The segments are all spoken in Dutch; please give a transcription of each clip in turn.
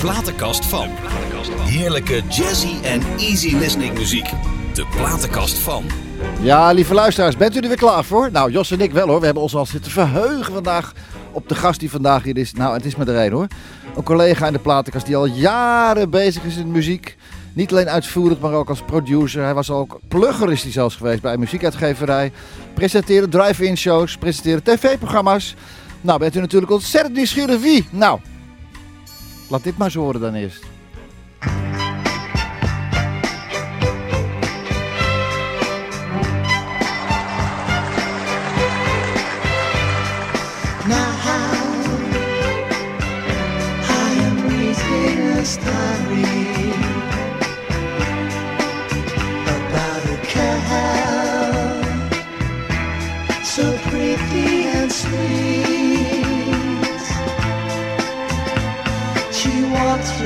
platenkast van. Heerlijke jazzy en easy listening muziek. De platenkast van. Ja, lieve luisteraars, bent u er weer klaar voor? Nou, Jos en ik wel hoor. We hebben ons al zitten verheugen vandaag op de gast die vandaag hier is. Nou, het is maar er hoor. Een collega in de platenkast die al jaren bezig is in muziek. Niet alleen uitvoerig, maar ook als producer. Hij was ook plugger is hij zelfs geweest bij een muziekuitgeverij. Presenteerde drive-in shows, presenteerde tv-programma's. Nou, bent u natuurlijk ontzettend nieuwsgierig wie? Nou, laat dit maar eens horen dan eerst.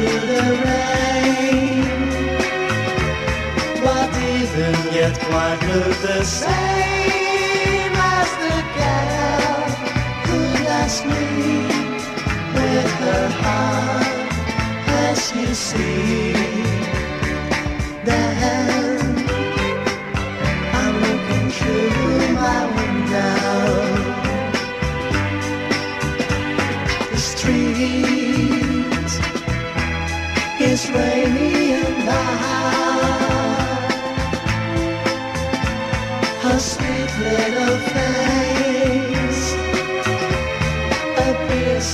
Through the rain, didn't yet the same as the gal who me with her heart as you see. Then I'm looking through my window. The street is rainy and dark. Her sweet little face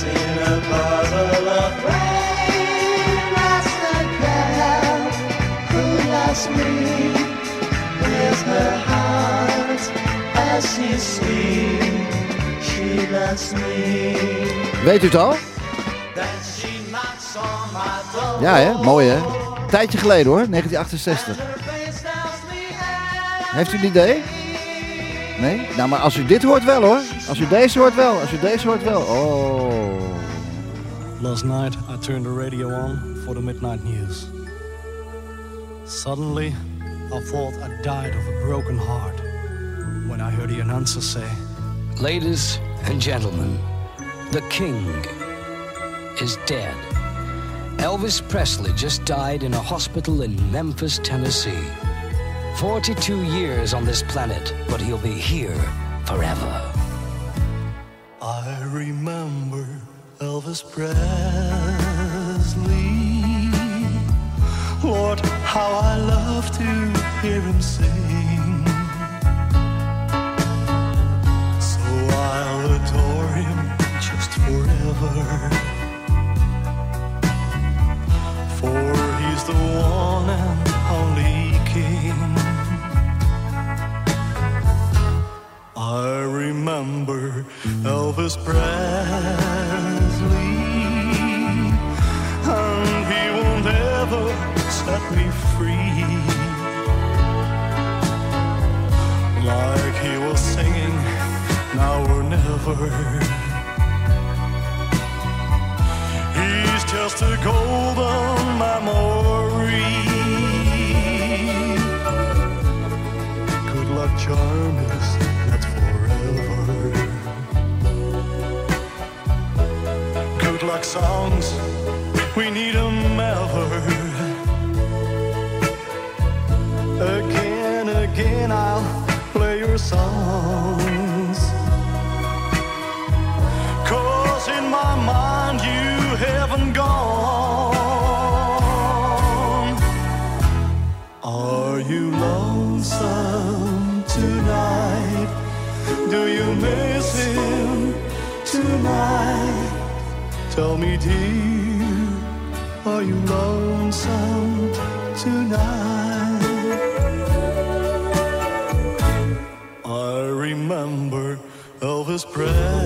in a bottle of rain. That's the girl who loves me with her heart as you see. She loves me. Weet u het al? Ja hè, mooi hè. Tijdje geleden hoor, 1968. Her face tells me hey. Heeft u een idee? Nee? Nou, maar als u dit hoort wel hoor. Als u deze hoort wel. Als u deze hoort wel. Oh. Last night, I turned the radio on for the midnight news. Suddenly, I thought I died of a broken heart when I heard the announcer say, Ladies and gentlemen, the king is dead. Elvis Presley just died in a hospital in Memphis, Tennessee. 42 years on this planet, but he'll be here forever. I remember Elvis Presley. Lord, how I love to hear him sing. So I'll adore him just forever. The one and only king. I remember Elvis Presley, and he won't ever set me free. Like he was singing, now or never. Just a golden memory. Good luck charm is not forever. Good luck songs, we need 'em ever. Again, again, I'll play your songs. Tell me, dear, are you lonesome tonight? I remember Elvis Presley.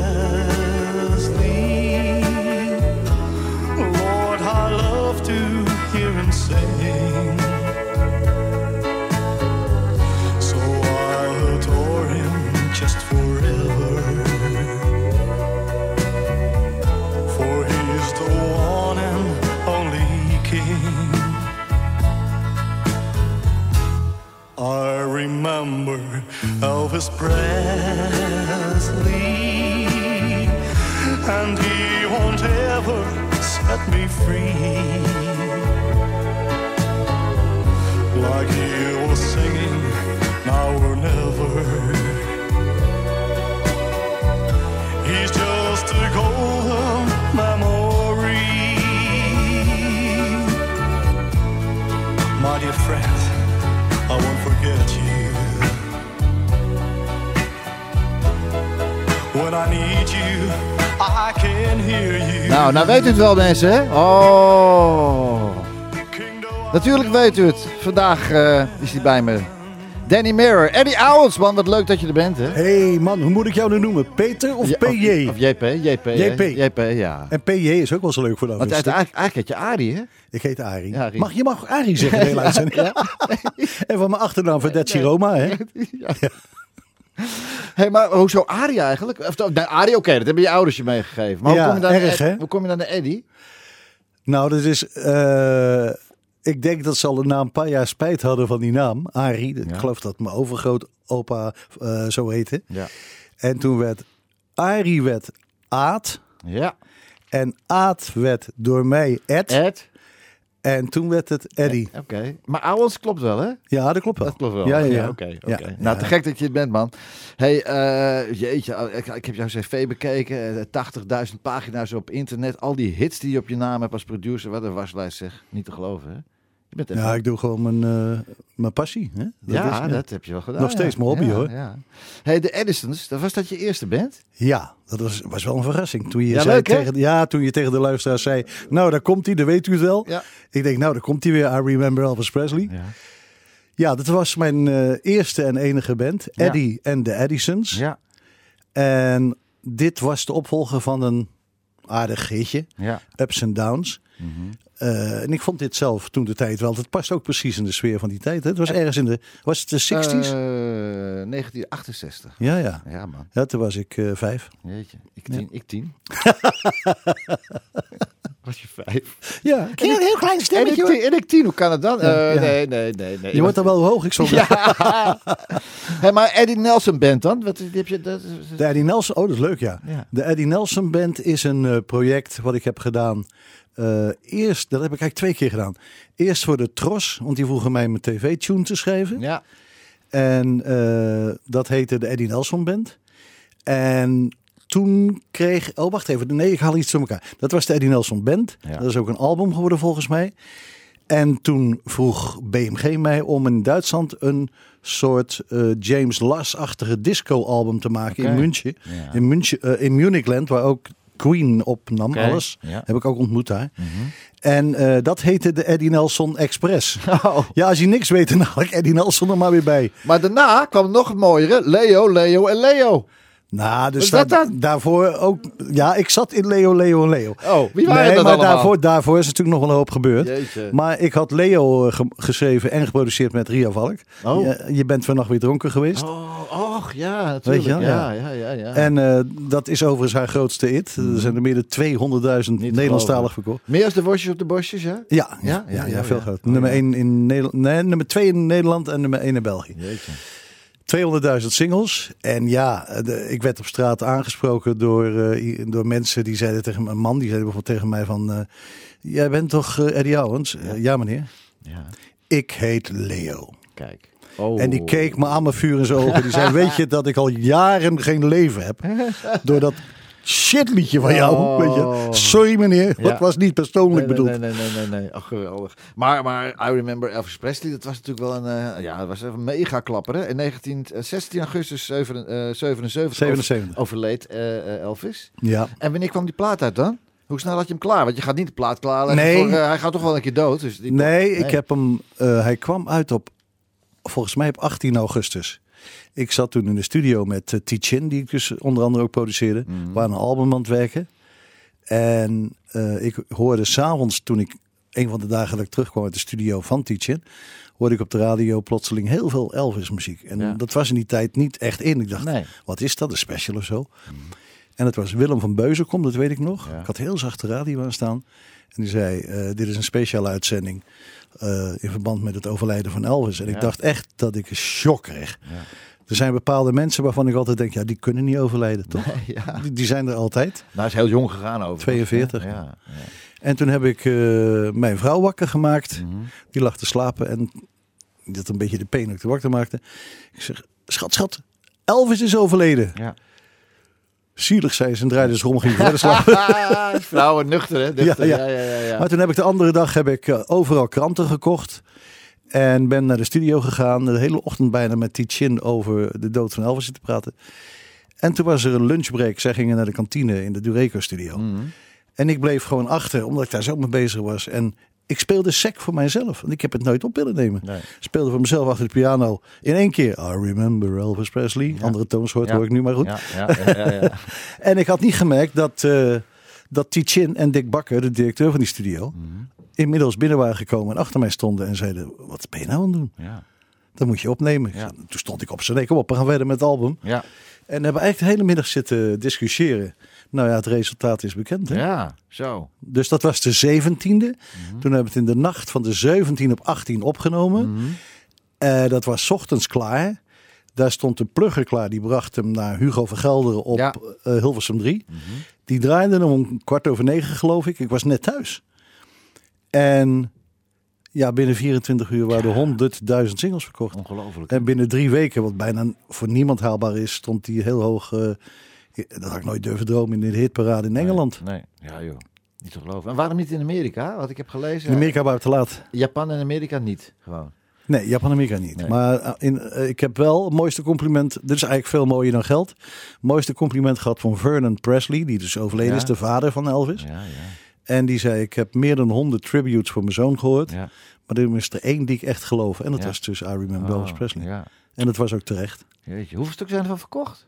Elvis Presley, and he won't ever set me free. Like you were singing, now or never. He's just a golden memory. My dear friend, I won't forget you. Nou, nou weet u het wel mensen, hè? Oh. Natuurlijk weet u het. Vandaag eh, is hij bij me. Danny Mirror. Eddie Owens, man. Wat leuk dat je er bent, hè? Hé hey man, hoe moet ik jou nu noemen? Peter of Ja, PJ? Of, of JP. JP. hè? JP. JP, ja. En PJ is ook wel zo leuk voor de Want eigenlijk, eigenlijk heet je Arie, hè? Ik heet Arie. Ja, Arie. Mag, je mag Arie zeggen de hele uitzending. en van mijn achternaam Verdetsi Roma, hè? Hé, maar hoezo Arie eigenlijk? Of, nee, Arie, oké, dat hebben je ouders je meegegeven. Maar Ja, hoe, kom je dan erg, hè? hoe kom je dan naar Eddie? Nou, dat is... eh, ik denk dat ze al na een paar jaar spijt hadden van die naam. Arie. Ik geloof dat mijn overgrootopa eh zo heette. Ja. En toen werd Arie werd Aad. Ja. En Aad werd door mij Ed. Ed? En toen werd het Eddie. Oké. Maar Owens klopt wel, hè? Ja, dat klopt wel. Dat klopt wel. Ja, ja, ja. Oké, Nou, te gek dat je het bent, man. hey, eh, jeetje, oh, ik, ik heb jouw cv bekeken. eh, 80.000 pagina's op internet. Al die hits die je op je naam hebt als producer. Wat een waslijst zeg. Niet te geloven, hè? Je bent even... Ja, ik doe gewoon mijn, eh, mijn passie. Hè? Dat ja, is- dat heb je wel gedaan. Nog steeds mijn hobby, hoor. Ja. hey, de Edisons, dat was dat je eerste band? Ja, dat was, was wel een verrassing. Toen je, zei leuk, tegen, ja, toen je tegen de luisteraars zei, nou daar komt hij, dan weet u het wel. Ja. Ik denk, nou daar komt hij weer, I Remember Elvis Presley. Ja, Ja. dat was mijn eh, eerste en enige band. Eddie en de Edisons. Ja. En dit was de opvolger van een aardig hitje, Ja. Ups and Downs. Mhm. Eh, en ik vond dit zelf toen de tijd wel, het past ook precies in de sfeer van die tijd. Hè? Het was ergens in de, was het de 60s? Eh, 1968. ja, ja. Ja, man. Ja, toen was ik eh, vijf. Jeetje. Ik tien. Ik tien. was je vijf? Ja, ik een heel klein En ik, tien, en ik tien, hoe kan het dan? Eh, ja. Nee, nee, nee. nee. Je wordt dan wel hoog, ik zal Ja. Maar Eddie Nelson Band dan? Wat heb je? Dat, is- De Eddie Nelson, oh dat is leuk ja. Ja. De Eddie Nelson Band is een eh, project wat ik heb gedaan. eh, eerst, dat heb ik eigenlijk twee keer gedaan. Eerst voor de Tros, want die vroegen mij mijn tv-tune te schrijven. Ja. En dat heette de Eddie Nelson Band. En toen kreeg, oh wacht even, nee ik haal iets door elkaar. Dat was de Eddie Nelson Band. Ja. Dat is ook een album geworden volgens mij. En toen vroeg BMG mij om in Duitsland een soort eh, James Last-achtige disco-album te maken in München. Ja. In, München eh, in Munichland, waar ook Queen opnam, alles. ja. Mhm. Heb ik ook ontmoet daar. En eh, dat heette de Eddie Nelson Express. Oh. Ja, als je niks weet, dan haal ik Eddie Nelson er maar weer bij. Maar daarna kwam nog een mooiere. Leo, Leo en Leo. Nou, dus dat daar- daarvoor ook. Ja, ik zat in Leo, Leo en Leo. Oh, wie waren nee, dat maar allemaal? daarvoor, daarvoor is natuurlijk nog wel een hoop gebeurd. Jeetje. Maar ik had Leo eh, ge- geschreven en geproduceerd met Ria Valk. Oh. Je, je bent vannacht weer dronken geweest. Oh, och, ja, natuurlijk. Weet je ja, Ja. ja, ja. En eh, dat is overigens haar grootste hit. Er zijn er meer dan 200.000 te Nederlandstalig verkocht. Meer als de worstjes op de bosjes, ja? Ja, Ja? ja, ja, veel groot. Oh, nummer ja. 1 in Nederland. Nee, nummer 2 in Nederland en nummer 1 in België. Jeetje. 200.000 singles. En ja, de- ik werd op straat aangesproken door, eh, door mensen die zeiden tegen een man die zei bijvoorbeeld tegen mij van, eh, jij bent toch eh, Eddie Owens? Ja meneer. Ja, Ik heet Leo. kijk. Oh. En die keek me aan mijn vuur in zijn ogen. Die zei, weet je dat ik al jaren geen leven heb? Door dat shitliedje van jou. Oh. Weet je? Sorry meneer, Ja. dat was niet persoonlijk nee, nee, bedoeld. Nee, nee, nee, nee, nee. Ach, geweldig. Maar, maar I Remember Elvis Presley, dat was natuurlijk wel een, eh, ja, dat was een mega klapper. Hè? In 19, eh, 16 augustus 7, eh, 77, 77. over- overleed eh, eh, Elvis. Ja. En wanneer kwam die plaat uit dan? Hoe snel had je hem klaar? Want je gaat niet de plaat klaarleggen Nee. voor, hij gaat toch wel een keer dood. Dus die- Nee, ik heb hem. hij kwam uit op. Volgens mij op 18 augustus. Ik zat toen in de studio met uh, Tichin, die ik dus onder andere ook produceerde. Mhm. We waren een album aan het werken. En eh, ik hoorde s'avonds, toen ik een van de dagen dat ik terugkwam uit de studio van Tichin, hoorde ik op de radio plotseling heel veel Elvis muziek. En Ja. dat was in die tijd niet echt in. Ik dacht, Nee. wat is dat, een special of zo? En het was Willem van Beuzenkom, dat weet ik nog. Ja. Ik had heel zacht de radio aan staan. En die zei, eh, dit is een speciale uitzending eh, in verband met het overlijden van Elvis. En Ja. ik dacht echt dat ik een shock kreeg. Ja. Er zijn bepaalde mensen waarvan ik altijd denk, ja, die kunnen niet overlijden, toch? ja. Die, die zijn er altijd. Nou, is heel jong gegaan over. 42. Ja, ja. En toen heb ik eh, mijn vrouw wakker gemaakt. Mhm. Die lag te slapen en had een beetje de pijn dat ik de wakker maakte. Ik zeg, schat, schat, Elvis is overleden. Ja. Zielig zei ze en draaide ze om ging verder slapen. Vrouwen nuchter, hè? Nuchter. Ja, Ja, ja. ja, Maar toen heb ik de andere dag heb ik eh, overal kranten gekocht. En ben naar de studio gegaan. De hele ochtend bijna met Tichin over de dood van Elvis zitten praten. En toen was er een lunchbreak. Zij gingen naar de kantine in de Dureco studio. Mhm. En ik bleef gewoon achter, omdat ik daar zo mee bezig was. En ik speelde sec voor mijzelf. Want ik heb het nooit op willen nemen. Nee. Speelde voor mezelf achter de piano. In één keer, I remember Elvis Presley. Andere toonsoort Ja. hoor ik nu maar goed. Ja. En ik had niet gemerkt dat, eh dat Tichin en Dick Bakker, de directeur van die studio, Mhm. inmiddels binnen waren gekomen en achter mij stonden en zeiden: Wat ben je nou aan het doen? ja. Dat moet je opnemen. Toen stond ik op z'n nee, kom op, we gaan verder met het album. ja. En hebben eigenlijk de hele middag zitten discussiëren. Nou ja, het resultaat is bekend. Hè? ja, zo. Dus dat was de 17e. Toen hebben we het in de nacht van de 17 op 18 opgenomen. Mhm. Eh, dat was 's ochtends klaar. Daar stond een plugger klaar. Die bracht hem naar Hugo van Gelderen op Ja. eh, Hilversum 3. Die draaide hem om kwart over negen, geloof ik. Ik was net thuis. En ja, binnen 24 uur waren er 100.000 singles verkocht. Ongelooflijk. En binnen drie weken, wat bijna voor niemand haalbaar is, stond die heel hoog. eh, dat had ik nooit durven dromen in de hitparade in Engeland. Nee, ja joh. Niet te geloven. En waarom niet in Amerika? Wat ik heb gelezen. In Amerika waren we te laat. Japan en Amerika niet. Gewoon. Nee, Japan en Amerika niet. Nee. Maar eh, in, eh, ik heb wel het mooiste compliment. Dit is eigenlijk veel mooier dan geld. mooiste compliment gehad van Vernon Presley, die dus overleden Ja. is, de vader van Elvis. Ja, ja. En die zei: Ik heb meer dan 100 tributes voor mijn zoon gehoord. Maar er is er één die ik echt geloof. En dat was dus I Remember Elvis Oh, Presley. Ja. En dat was ook terecht. Jeetje. Hoeveel stukken zijn er van verkocht?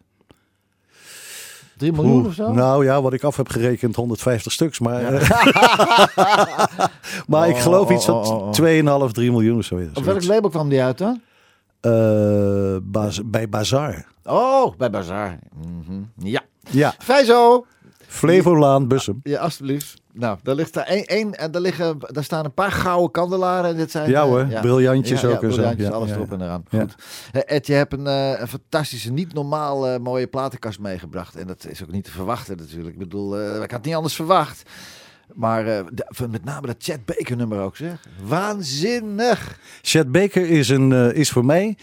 3 miljoen Oeh, of zo? Nou ja, wat ik af heb gerekend, 150 stuks. Maar, Ja. maar ik Oh, geloof oh, iets van oh, oh. 2,5, 3 miljoen of zo. ja, Op welk label kwam die uit dan? Eh, Baz- bij Bazaar. Oh, bij Bazaar. Mhm. Ja. Ja, Vijzo. Flevolaan, Bussum. Ja, alstublieft. Nou, daar ligt daar één, één en daar, liggen, daar staan een paar gouden kandelaren. En dit zijn, Ja eh, hoor, briljantjes ja, ook Ja, en zo. briljantjes, Ja, alles ja, erop ja. en eraan. Ja. Goed. Ed, je hebt een, eh, een fantastische, niet normaal eh, mooie platenkast meegebracht. En dat is ook niet te verwachten natuurlijk. Ik bedoel, eh, ik had het niet anders verwacht. Maar de- met name dat Chet Baker nummer ook zeg. Waanzinnig. Chet Baker is, een, is voor mij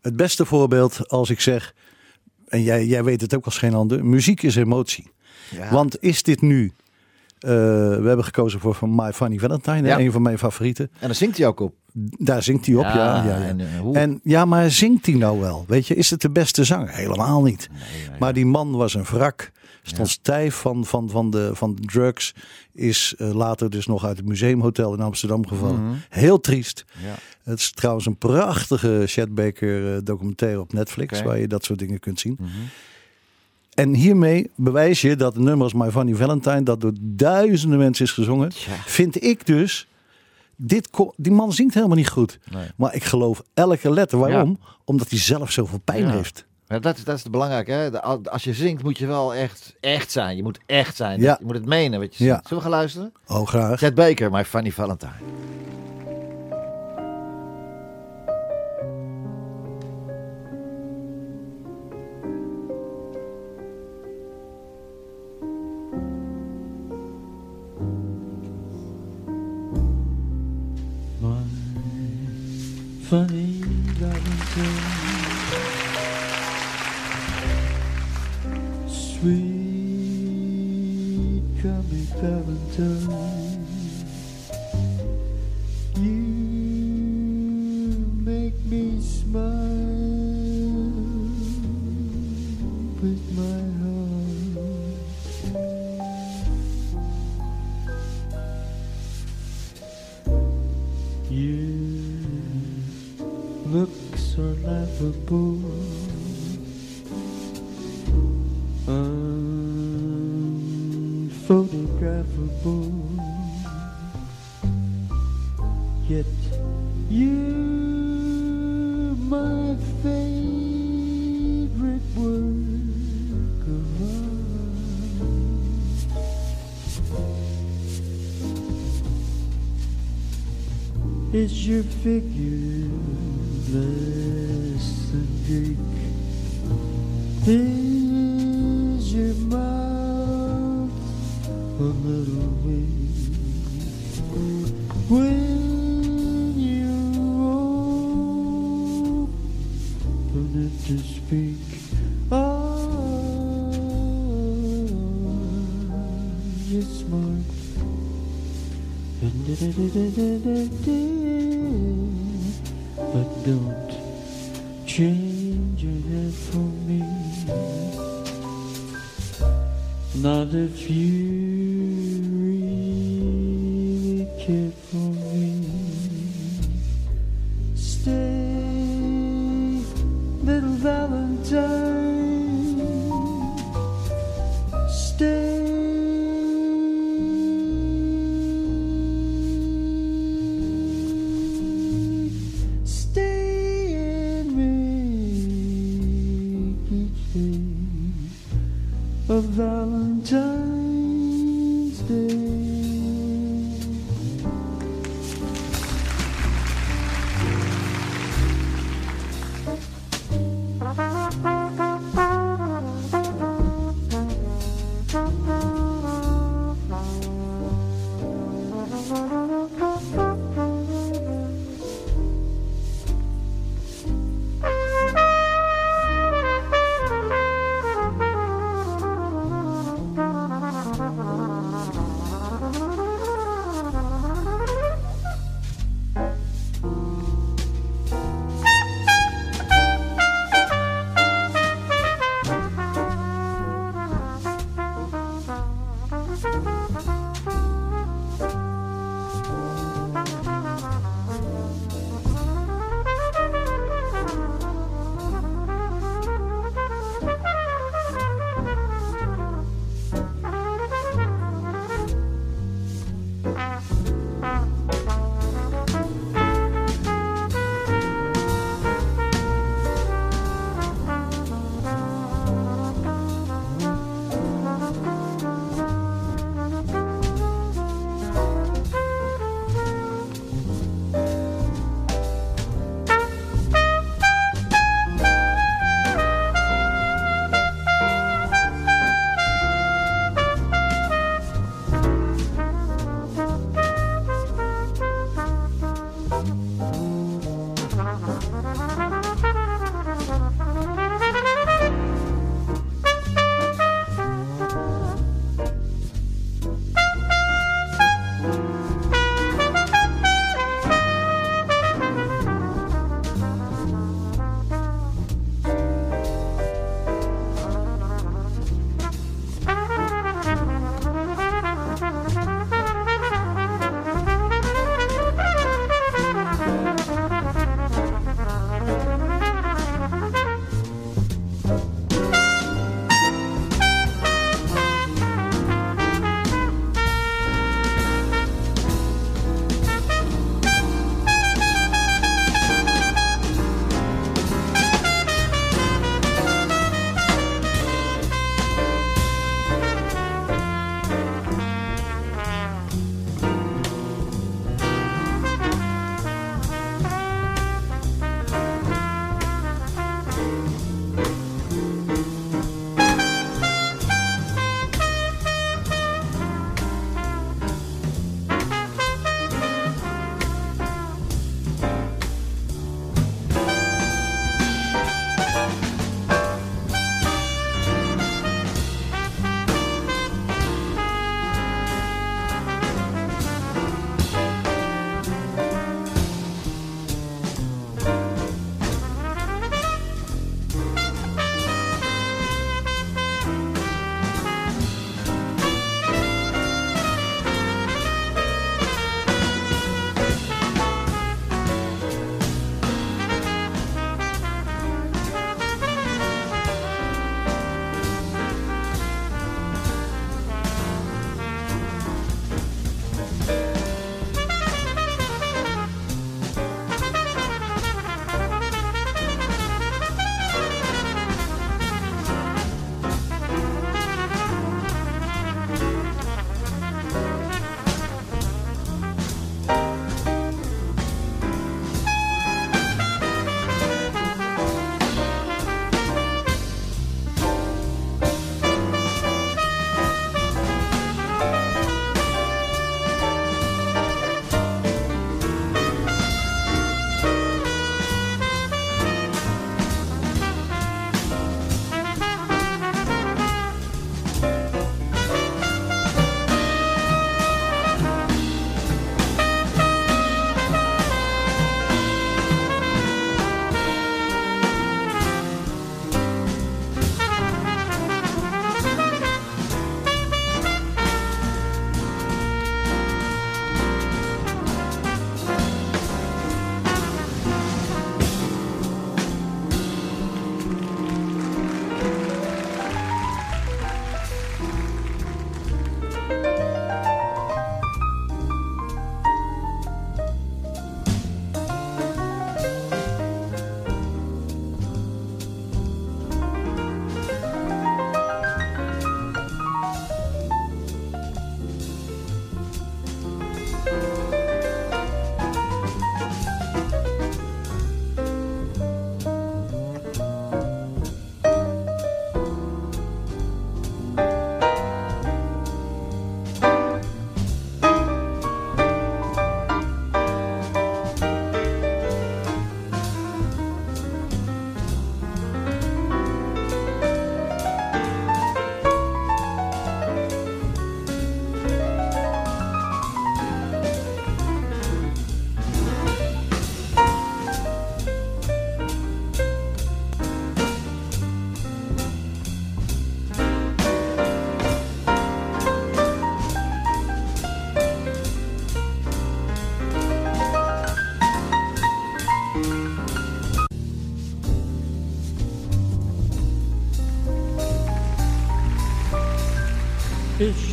het beste voorbeeld als ik zeg, en jij, jij weet het ook als geen ander, muziek is emotie. Ja. Want is dit nu, eh, we hebben gekozen voor van My Funny Valentine, Ja. een van mijn favorieten. En dan zingt hij ook op. Daar zingt hij op, ja. ja, ja. En, eh? En ja, maar zingt hij nou wel? Weet je, is het de beste zanger? Helemaal niet. Nee. Maar die man was een wrak. Stond stijf van, van, van, de, van de drugs. Is eh, later dus nog uit het museumhotel in Amsterdam gevallen. Mhm. Heel triest. Ja. Het is trouwens een prachtige Chet Baker documentaire op Netflix. Waar je dat soort dingen kunt zien. Mhm. En hiermee bewijs je dat het nummer als My Funny Valentine. Dat door duizenden mensen is gezongen. Vind ik dus. Dit die man zingt helemaal niet goed. Nee. Maar ik geloof elke letter. Waarom? Omdat hij zelf zoveel pijn Ja. heeft. Ja, dat, is, dat is het belangrijke. Hè? De- als je zingt moet je wel echt, echt zijn. Je moet echt zijn. Ja. Je moet het menen wat je zingt. Zullen we gaan luisteren? Oh, graag. Chet Baker, My Funny Valentine. Funny Valentine, sweet coming Valentine, figures less than Jake.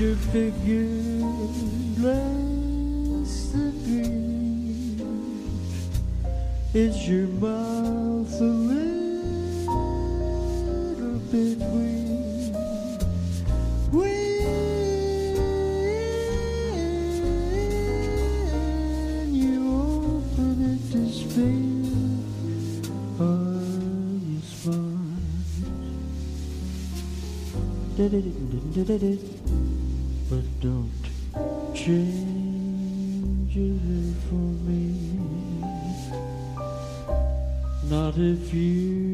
Your figure less than green? Is your mouth a little bit weak? When you open it to speak, are you smart? But don't change it for me. Not if you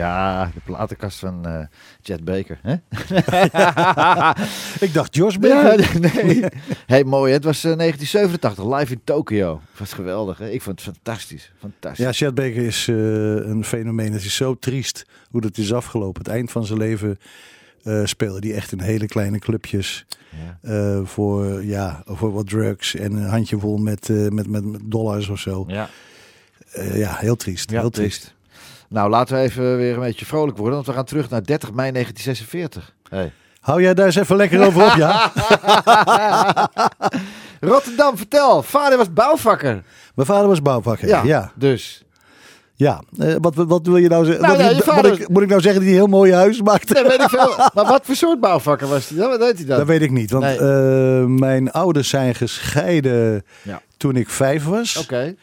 Ja, de platenkast van eh Jet Baker. Hè? Ik dacht Josh Ja, Baker. nee. hey, mooi. hè? Het was eh, 1987, live in Tokio. Het was geweldig. Hè? Ik vond het fantastisch. Fantastisch. Ja, Chet Baker is eh, een fenomeen. Het is zo triest hoe dat is afgelopen. Het eind van zijn leven eh, speelde hij echt in hele kleine clubjes. Ja. eh, voor, ja, voor wat drugs en een handjevol met, eh, met, met, met dollars of zo. Ja, Eh, ja, heel triest. ja heel triest. Nou, laten we even weer een beetje vrolijk worden. Want we gaan terug naar 30 mei 1946. Hey. Hou jij daar eens even lekker over op, ja? Rotterdam, vertel. Vader was bouwvakker. Mijn vader was bouwvakker. Ja, Ja, ja. dus. Eh, wat, wat wil je nou zeggen? Nou, Moet ik- vader- moet, ik, moet ik nou zeggen dat hij heel mooie huizen maakte? Nee, weet ik veel. Maar wat voor soort bouwvakker was hij? dan? Wat deed hij dan? Dat weet ik niet. Want Nee. eh, mijn ouders zijn gescheiden Ja. toen ik vijf was. Oké.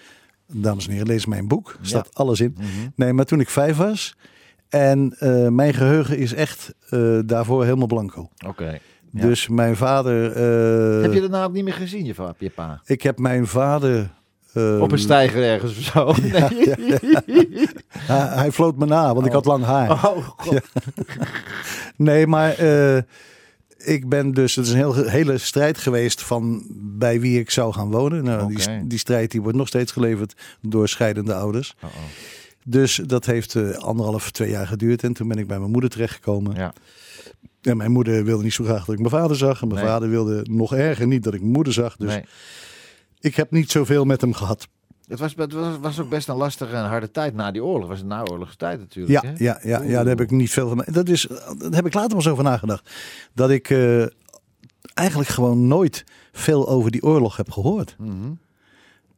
Dames en heren, lees mijn boek. Er staat Ja. alles in. Mhm. Nee, maar toen ik vijf was. En eh, mijn geheugen is echt eh, daarvoor helemaal blanco. Oké. Ja. Dus mijn vader... eh, Heb je dat nou ook niet meer gezien, je, va- je pa? Ik heb mijn vader... eh, Op een stijger ergens of zo? Nee. hij, hij floot me na, want ik Oh. had lang haar. Oh, god. Nee, maar ik ben dus... Het is een heel, hele strijd geweest van bij wie ik zou gaan wonen. Nou, die, Oké. die strijd die wordt nog steeds geleverd door scheidende ouders. Oh, oh. Dus dat heeft eh, anderhalf, twee jaar geduurd. En toen ben ik bij mijn moeder terechtgekomen. Ja. En mijn moeder wilde niet zo graag dat ik mijn vader zag. En mijn Nee. vader wilde nog erger niet dat ik mijn moeder zag. Dus Nee. ik heb niet zoveel met hem gehad. Het was, het was, was ook best een lastige en harde tijd na die oorlog. Het was een naoorlogstijd natuurlijk. Ja, hè? ja, ja, ja, daar heb ik niet veel van. Dat is, daar heb ik later wel eens over nagedacht. Dat ik eh, eigenlijk gewoon nooit veel over die oorlog heb gehoord. Mhm.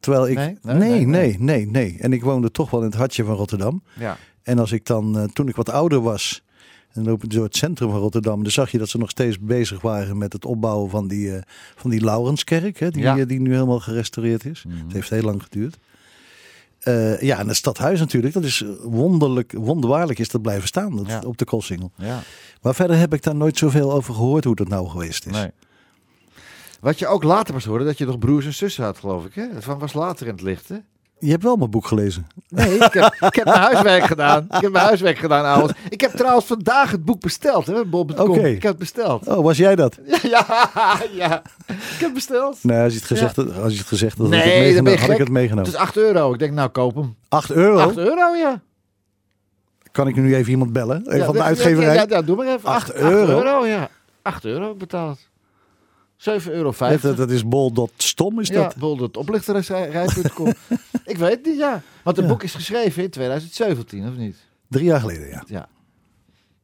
Terwijl ik. Nee? Nee, Nee, nee, nee, nee, nee. nee, En ik woonde toch wel in het hartje van Rotterdam. ja. En als ik dan, eh, toen ik wat ouder was, en dan door het centrum van Rotterdam, dan zag je dat ze nog steeds bezig waren met het opbouwen van die, eh, van die Laurenskerk, hè, die, Ja. eh, die nu helemaal gerestaureerd is. Mhm. Het heeft heel lang geduurd. Eh, ja, en het stadhuis natuurlijk, dat is wonderlijk, wonderwaarlijk is dat blijven staan dat, Ja. op de Koolsingel. ja. Maar verder heb ik daar nooit zoveel over gehoord hoe dat nou geweest is. Nee. Wat je ook later pas hoorde, dat je nog broers en zussen had, geloof ik. Hè? Dat was later in het licht, hè? Je hebt wel mijn boek gelezen. Nee, ik heb, ik heb mijn huiswerk gedaan. Ik heb mijn huiswerk gedaan, ouwels. Ik heb trouwens vandaag het boek besteld, hè? Bob.com. Oké. Ik heb het besteld. Oh, was jij dat? Ja, ja. Ik heb besteld. Nee, als je het gezegd, had, als je het gezegd had, Nee, had, ik meegenomen, had ik het meegenomen. Het is 8 euro. Ik denk, nou, koop hem. 8 euro? 8 euro, ja. Kan ik nu even iemand bellen? Even ja, van de uitgeverij? Ja, ja, doe maar even. 8 8 euro? euro, ja. 8 euro betaald. 7,50 euro. Dat, dat, is bol.stom, is ja, dat? ik weet niet, ja. Want het Ja. boek is geschreven in 2017, of niet? Drie jaar geleden, ja. Ja.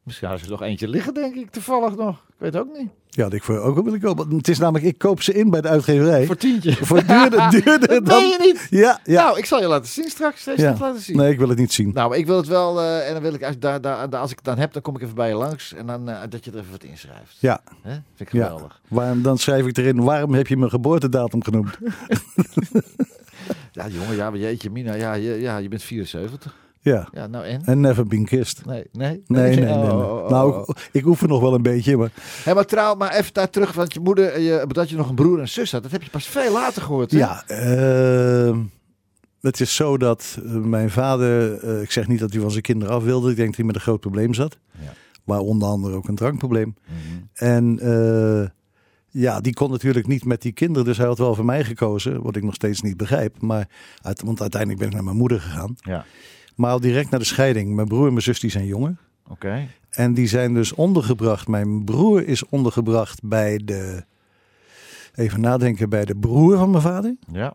Misschien had er nog eentje liggen, denk ik, toevallig nog. Ik weet ook niet. Ja, ik voor ook wel willen kopen. Het is namelijk, ik koop ze in bij de uitgeverij. Voor tientje. Voor duurder, duurder Dat dan... meen je niet? Ja, ja. Nou, ik zal je laten zien straks. Ja. niet laten zien. Nee, ik wil het niet zien. Nou, maar ik wil het wel. eh, en dan wil ik, als, daar, daar, als ik het dan heb, dan kom ik even bij je langs. En dan eh, dat je er even wat inschrijft. Ja, Hè? Vind ik Ja. geweldig. waarom, dan schrijf ik erin, waarom heb je mijn geboortedatum genoemd? Ja, jongen, ja, maar jeetje, Mina, ja, je, ja, je bent 74. Ja, Ja. nou en? En never been kissed. Nee, nee? Nee, nee, nee. Oh, nee. oh, oh, nou, ik, ik oefen nog wel een beetje, maar Hé, maar trouw, maar even daar terug, want je moeder, je, dat je nog een broer en zus had, dat heb je pas veel later gehoord. Hè? ja. ehm, het is zo dat eh, mijn vader, eh, ik zeg niet dat hij van zijn kinderen af wilde. Ik denk dat hij met een groot probleem zat. Ja. Maar onder andere ook een drankprobleem. Mhm. En eh, ja, die kon natuurlijk niet met die kinderen. Dus hij had wel voor mij gekozen. Wat ik nog steeds niet begrijp. Maar uit, want uiteindelijk ben ik naar mijn moeder gegaan. Ja, Maar al direct na de scheiding. Mijn broer en mijn zus die zijn jonger. oké. En die zijn dus ondergebracht. Mijn broer is ondergebracht bij de. Even nadenken, bij de broer van mijn vader. Ja.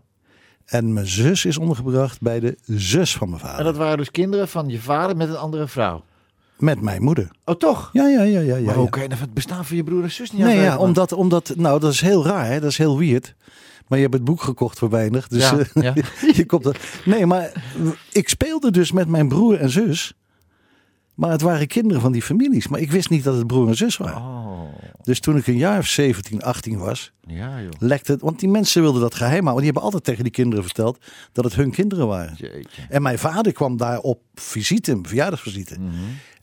En mijn zus is ondergebracht bij de zus van mijn En vader. dat waren dus kinderen van je vader met een andere vrouw. Met mijn moeder. Oh, toch? Ja, ja, ja, ja. ja, maar hoe ja. kan je nou het bestaan van je broer en zus niet Nee, ja, omdat, omdat. Nou, dat is heel raar, hè? dat is heel weird. Maar je hebt het boek gekocht voor weinig. Dus Ja, eh, ja. je komt er. Nee, maar ik speelde dus met mijn broer en zus. Maar het waren kinderen van die families. Maar ik wist niet dat het broer en zus waren. Oh, Dus toen ik een jaar of 17, 18 was, ja joh. lekte het. Want die mensen wilden dat geheim houden. Die hebben altijd tegen die kinderen verteld dat het hun kinderen waren. Jeetje. En mijn vader kwam daar op visite, verjaardagsvisite. Mhm.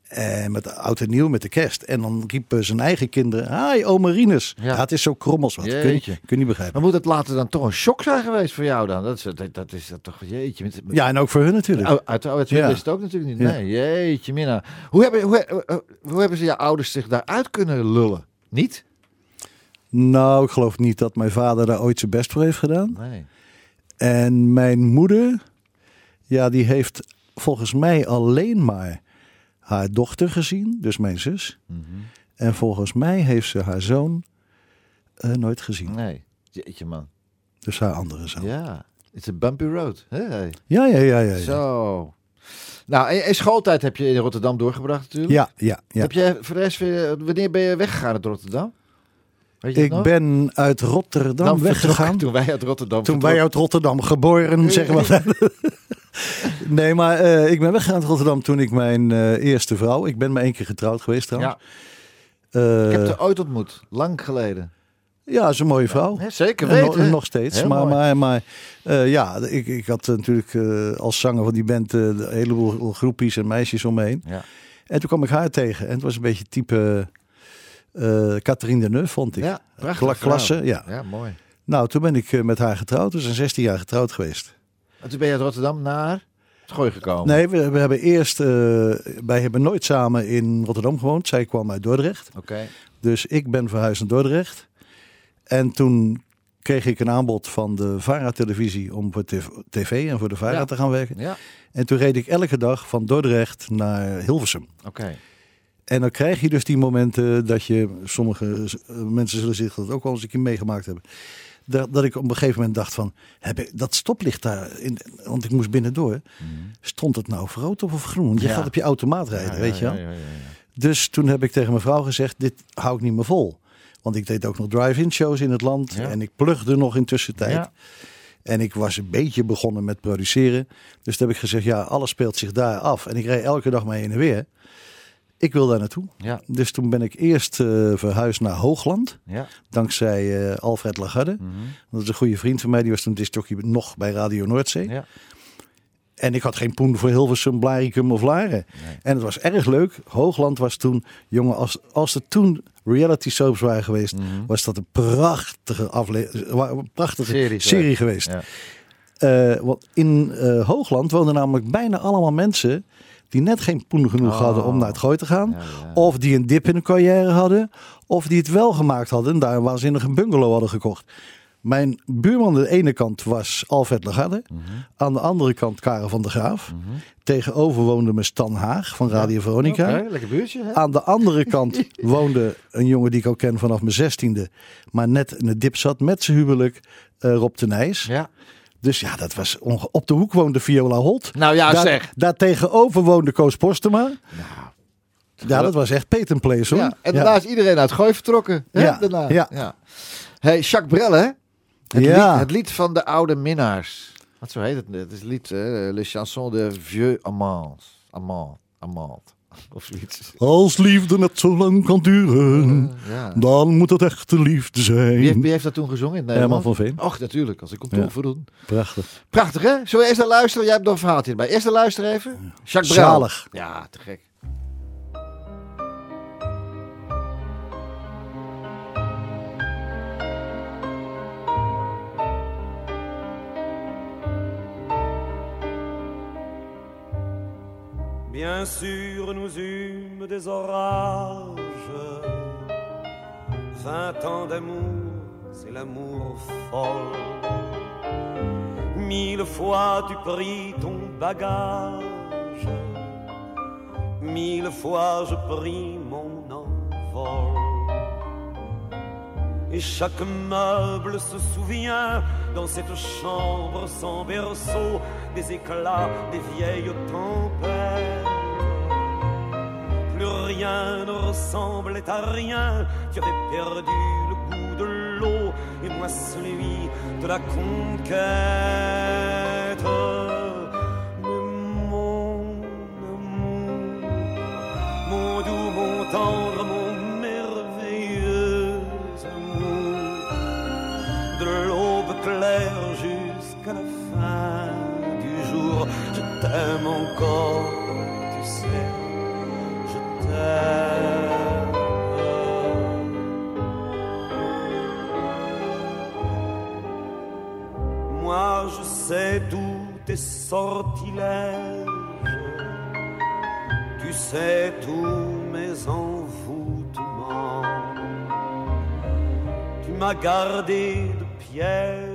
En met oud en nieuw, met de kerst. En dan riepen zijn eigen kinderen, hi oma Rinus. Ja. Ja. het is zo krommels wat. Kun je, kun je niet begrijpen. Maar moet het later dan toch een shock zijn geweest voor jou dan? Dat is, dat, dat is dat toch, jeetje. Met, met- Ja, en ook voor hun natuurlijk. Uit, uit, uit Ja. is het ook natuurlijk niet. Ja. Nee, jeetje mina. Hoe hebben, hoe, eh, hoe hebben ze jouw ouders zich daaruit kunnen lullen? Niet? Nou, ik geloof niet dat mijn vader daar ooit zijn best voor heeft gedaan. Nee. En mijn moeder, ja, die heeft volgens mij alleen maar haar dochter gezien, dus mijn zus. Mhm. En volgens mij heeft ze haar zoon eh, nooit gezien. Nee. Jeetje man. Dus haar andere zoon. Ja, Ja. It's a bumpy road. Hè? ja, ja, ja. ja, ja. Zo. Nou, en, en schooltijd heb je in Rotterdam doorgebracht natuurlijk. Ja, ja, ja. Heb je voor de rest wanneer ben je weggegaan uit Rotterdam? Weet je Ik nog? ben uit Rotterdam Dan weggegaan. Toen wij uit Rotterdam Toen wij uit Rotterdam geboren, zeggen we. nee, maar eh, ik ben weggegaan uit Rotterdam toen ik mijn eh, eerste vrouw. Ik ben maar één keer getrouwd geweest trouwens. Ja, Eh, ik heb haar ooit ontmoet. Lang geleden. ja, is een mooie vrouw. Zeker En nog- weten. nog steeds. Heel maar mooi. maar, maar ja, ik, ik had natuurlijk als zanger van die band eh, een heleboel groepjes en meisjes om me heen. Ja. En toen kwam ik haar tegen. En het was een beetje type eh Catherine Deneuve, vond ik. Ja, prachtig. Klasse, ja. Ja, mooi. Nou, toen ben ik eh, met haar getrouwd. Dus een 16 jaar getrouwd geweest. En toen ben je uit Rotterdam naar het Gooi gekomen. Nee, we, we hebben eerst... eh, wij hebben nooit samen in Rotterdam gewoond. Zij kwam uit Dordrecht. Oké. Dus ik ben verhuisd naar Dordrecht. En toen kreeg ik een aanbod van de VARA-televisie om voor tv, en voor de VARA Ja. te gaan werken. Ja, En toen reed ik elke dag van Dordrecht naar Hilversum. oké. En dan krijg je dus die momenten dat je, sommige eh, mensen zullen zich dat ook wel eens een keer meegemaakt hebben. Dat, dat ik op een gegeven moment dacht van, heb ik, dat stoplicht daar, in, want ik moest binnendoor, stond het nou voor rood of groen? Je Ja. gaat op je automaat rijden, Ja, weet je wel. ja, ja, ja. Dus toen heb ik tegen mijn vrouw gezegd, dit hou ik niet meer vol. Want ik deed ook nog drive-in shows in het land en ik plugde nog in tussentijd. En ik was een beetje begonnen met produceren. Dus toen heb ik gezegd, ja, alles speelt zich daar af. En ik reed elke dag maar heen en weer. Ik wil daar naartoe. Ja, Dus toen ben ik eerst eh, verhuisd naar Hoogland. ja. Dankzij eh, Alfred Lagarde. Mhm. Dat is een goede vriend van mij. Die was toen discjockey nog bij Radio Noordzee. ja. En ik had geen poen voor Hilversum, Blaricum of Laren. Nee. En het was erg leuk. Hoogland was toen, jongen, als, als er toen reality soaps waren geweest, Mhm. was dat een prachtige, afle een prachtige Serie serie, geweest. Ja. Eh, want in Hoogland woonden namelijk bijna allemaal mensen die net geen poen genoeg Oh. hadden om naar het gooi te gaan. Ja, ja. Of die een dip in hun carrière hadden. Of die het wel gemaakt hadden en daar een waanzinnige bungalow hadden gekocht. Mijn buurman aan de ene kant was Alfred Lagarde. Mhm. Aan de andere kant Karel van der Graaf. Tegenover woonde me Stan Haag van Radio Veronica. Oké, lekker buurtje. Hè? Aan de andere kant woonde een jongen die ik ook ken vanaf mijn zestiende. Maar net in de dip zat met zijn huwelijk. eh, Rob de Nijs. Ja. Dus ja, dat was op de hoek woonde Viola Holt. Nou ja, daar, zeg. Daar tegenover woonde Koos Postema. Nou, Ja, dat was echt Place hoor. Ja, en daarna is iedereen uit Gooi vertrokken. Hè? Ja, Daarna. ja. Hey, Jacques Brel, hè? Het, Ja. lied, het lied van de oude minnaars. Wat zo heet het? Het is het lied, hè? Le chanson de vieux amants. Amant. Amant. Of zoiets. Als liefde net zo lang kan duren, Ja. dan moet het echte liefde zijn. Wie heeft, wie heeft dat toen gezongen in? Herman van Veen. Och, natuurlijk. Als ik kom Ja. toe voldoen. Prachtig. Prachtig, hè? Zullen we eerst naar luisteren? Jij hebt nog een verhaaltje erbij. Eerst naar luisteren even. Jacques Brel. Zalig. Ja, te gek. Bien sûr, nous eûmes des orages. Vingt ans d'amour, c'est l'amour folle. Mille fois tu pris ton bagage. Mille fois je pris mon envol. Et chaque meuble se souvient dans cette chambre sans berceau des éclats des vieilles tempêtes. Plus rien ne ressemblait à rien, tu avais perdu le goût de l'eau et moi celui de la conquête. T'aime encore, tu sais, je t'aime. Moi je sais tous tes sortilèges, tu sais tous mes envoûtements. Tu m'as gardé de piège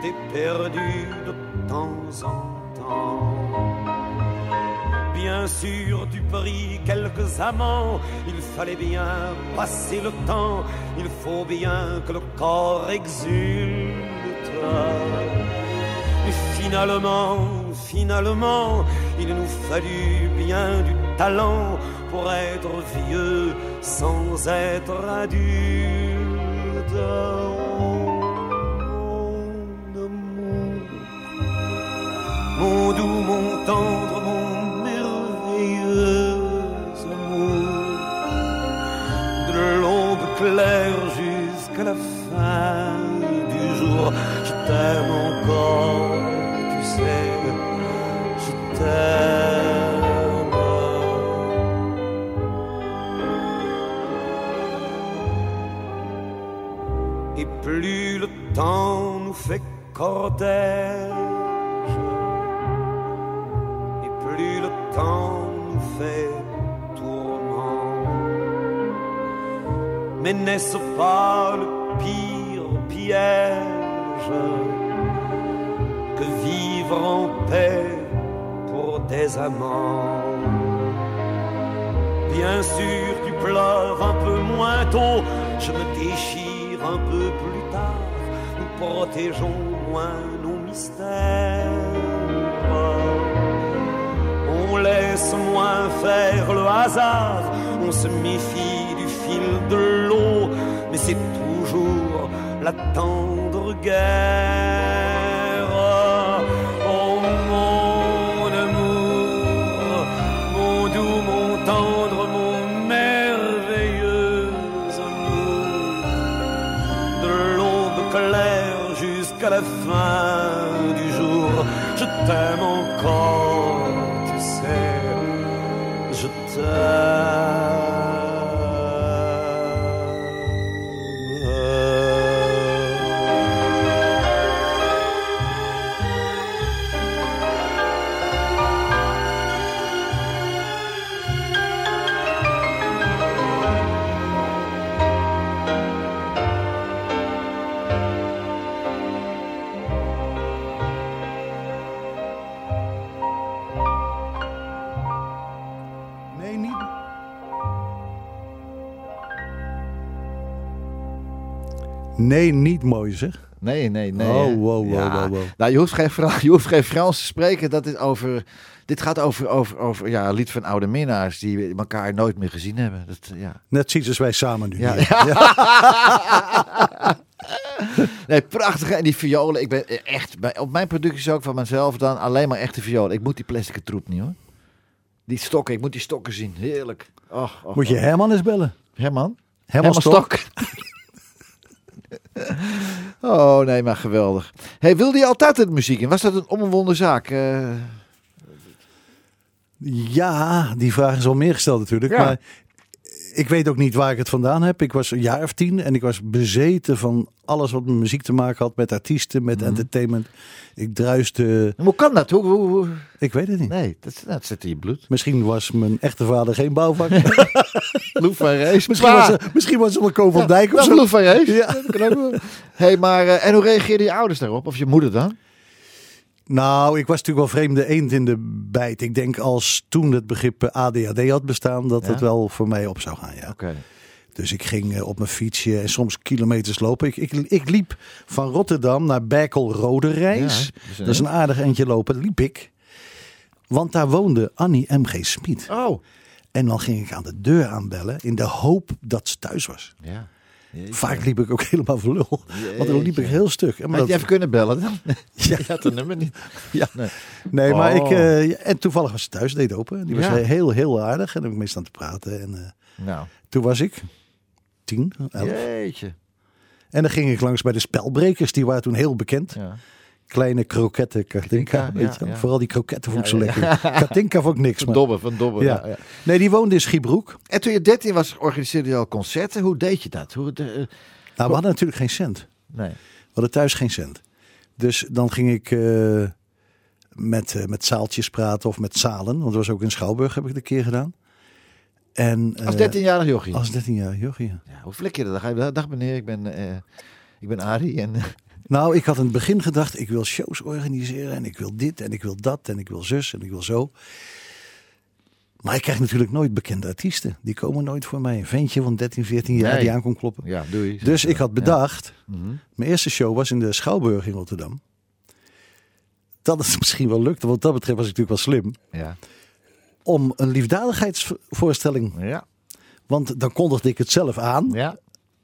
t'ai perdu de temps en temps. Bien sûr, tu pris quelques amants, il fallait bien passer le temps, il faut bien que le corps exulte. Et finalement, finalement, il nous fallut bien du talent pour être vieux sans être adulte. Mon doux, mon tendre, mon merveilleux amour, de l'aube claire jusqu'à la fin du jour, je t'aime encore, tu sais, je t'aime. Et plus le temps nous fait cortège, n'est-ce pas le pire piège que vivre en paix pour des amants? Bien sûr, tu pleures un peu moins tôt, je me déchire un peu plus tard, nous protégeons moins nos mystères. On laisse moins faire le hasard, on se méfie tendre guerre. Oh mon amour, mon doux, mon tendre, mon merveilleux amour, de l'aube claire jusqu'à la fin du jour, je t'aime encore, tu sais, je t'aime. Nee, niet mooi zeg. Nee, nee, nee. Oh, wow, wow, Ja. wow, wow. Nou, je hoeft, geen Fra- je hoeft geen Frans te spreken. Dat is over, dit gaat over, over, over ja, een lied van oude minnaars die elkaar nooit meer gezien hebben. Dat, ja. Net ziet als wij samen nu. Ja. hier. Nee, prachtig. En die violen, ik ben echt, bij, op mijn producties ook van mezelf dan, alleen maar echte violen. Ik moet die plastic troep niet hoor. Die stokken, ik moet die stokken zien. Heerlijk. Och, och, Moet je. Herman eens bellen. Herman? Herman Stok. Oh nee, maar geweldig. Hey, wilde je altijd het muziek in? Was dat een omwonden zaak? Eh, Ja, die vraag is al meer gesteld natuurlijk. Ja. Maar ik weet ook niet waar ik het vandaan heb. Ik was een jaar of tien en ik was bezeten van alles wat met muziek te maken had. Met artiesten, met Mhm. entertainment. Ik druiste... hoe kan dat? Hoe, hoe, hoe- Ik weet het niet. Nee, dat, dat zit in je bloed. Misschien was mijn echte vader geen bouwvak. Loef van Rees. misschien, was, misschien was het wel Ko van Dijk of zo. Loef van Rees. Ja. Hey, maar, eh, en hoe reageerden je ouders daarop? Of je moeder dan? Nou, ik was natuurlijk wel vreemde eend in de bijt. Ik denk als toen het begrip eh, ADHD had bestaan, dat het wel voor mij op zou gaan. Ja. Oké. Dus ik ging eh, op mijn fietsje en soms kilometers lopen. Ik, ik, ik liep van Rotterdam naar Berkel-Rode Reis. Ja, dat is een dat is een aardig eindje lopen. Liep ik. Want daar woonde Annie M.G. Smit. Oh. En dan ging ik aan de deur aanbellen in de hoop dat ze thuis was. Ja. Jeetje. Vaak liep ik ook helemaal voor lul. Want dan liep ik heel stuk. En maar Had je even kunnen bellen dan? Ja. Je had het nummer niet. Ja. Nee. Nee, maar Oh. ik... eh, ja, en toevallig was ze thuis, deed open. Die was Ja. heel, heel aardig. En dan heb ik mee staan te praten. En eh, Nou, toen was ik tien, elf. jeetje. En dan ging ik langs bij de spelbrekers. Die waren toen heel bekend. Ja. Kleine kroketten, Katinka. Katinka, weet ja, je wel. ja. Vooral die kroketten vond ik zo lekker. Katinka vond ik niks. Van Maar... Dobber, van Dobber. Ja. Ja. Ja, Nee, die woonde in Schiebroek. En toen je 13 was, organiseerde je al concerten. Hoe deed je dat? Hoe, de, eh, Nou, we hadden natuurlijk geen cent. nee. We hadden thuis geen cent. Dus dan ging ik eh, met, eh, met zaaltjes praten of met zalen. Want dat was ook in Schouwburg, heb ik het een keer gedaan. En, Als eh, 13-jarig jochie. Als 13 jaar jochie, ja. Ja, hoe flik je dat? Dan ga je, dag meneer, ik ben, eh ik ben Arie. En, Nou, ik had in het begin gedacht, ik wil shows organiseren en ik wil dit en ik wil dat en ik wil zus en ik wil zo. Maar ik krijg natuurlijk nooit bekende artiesten. Die komen nooit voor mij. Een ventje van 13, 14 jaar Nee. die aan kon kloppen. ja. Dus ik had bedacht, Mhm. mijn eerste show was in de Schouwburg in Rotterdam. Dat het misschien wel lukte, want wat dat betreft was ik natuurlijk wel slim. Ja. Om een liefdadigheidsvoorstelling. Ja. Want dan kondigde ik het zelf aan. Ja.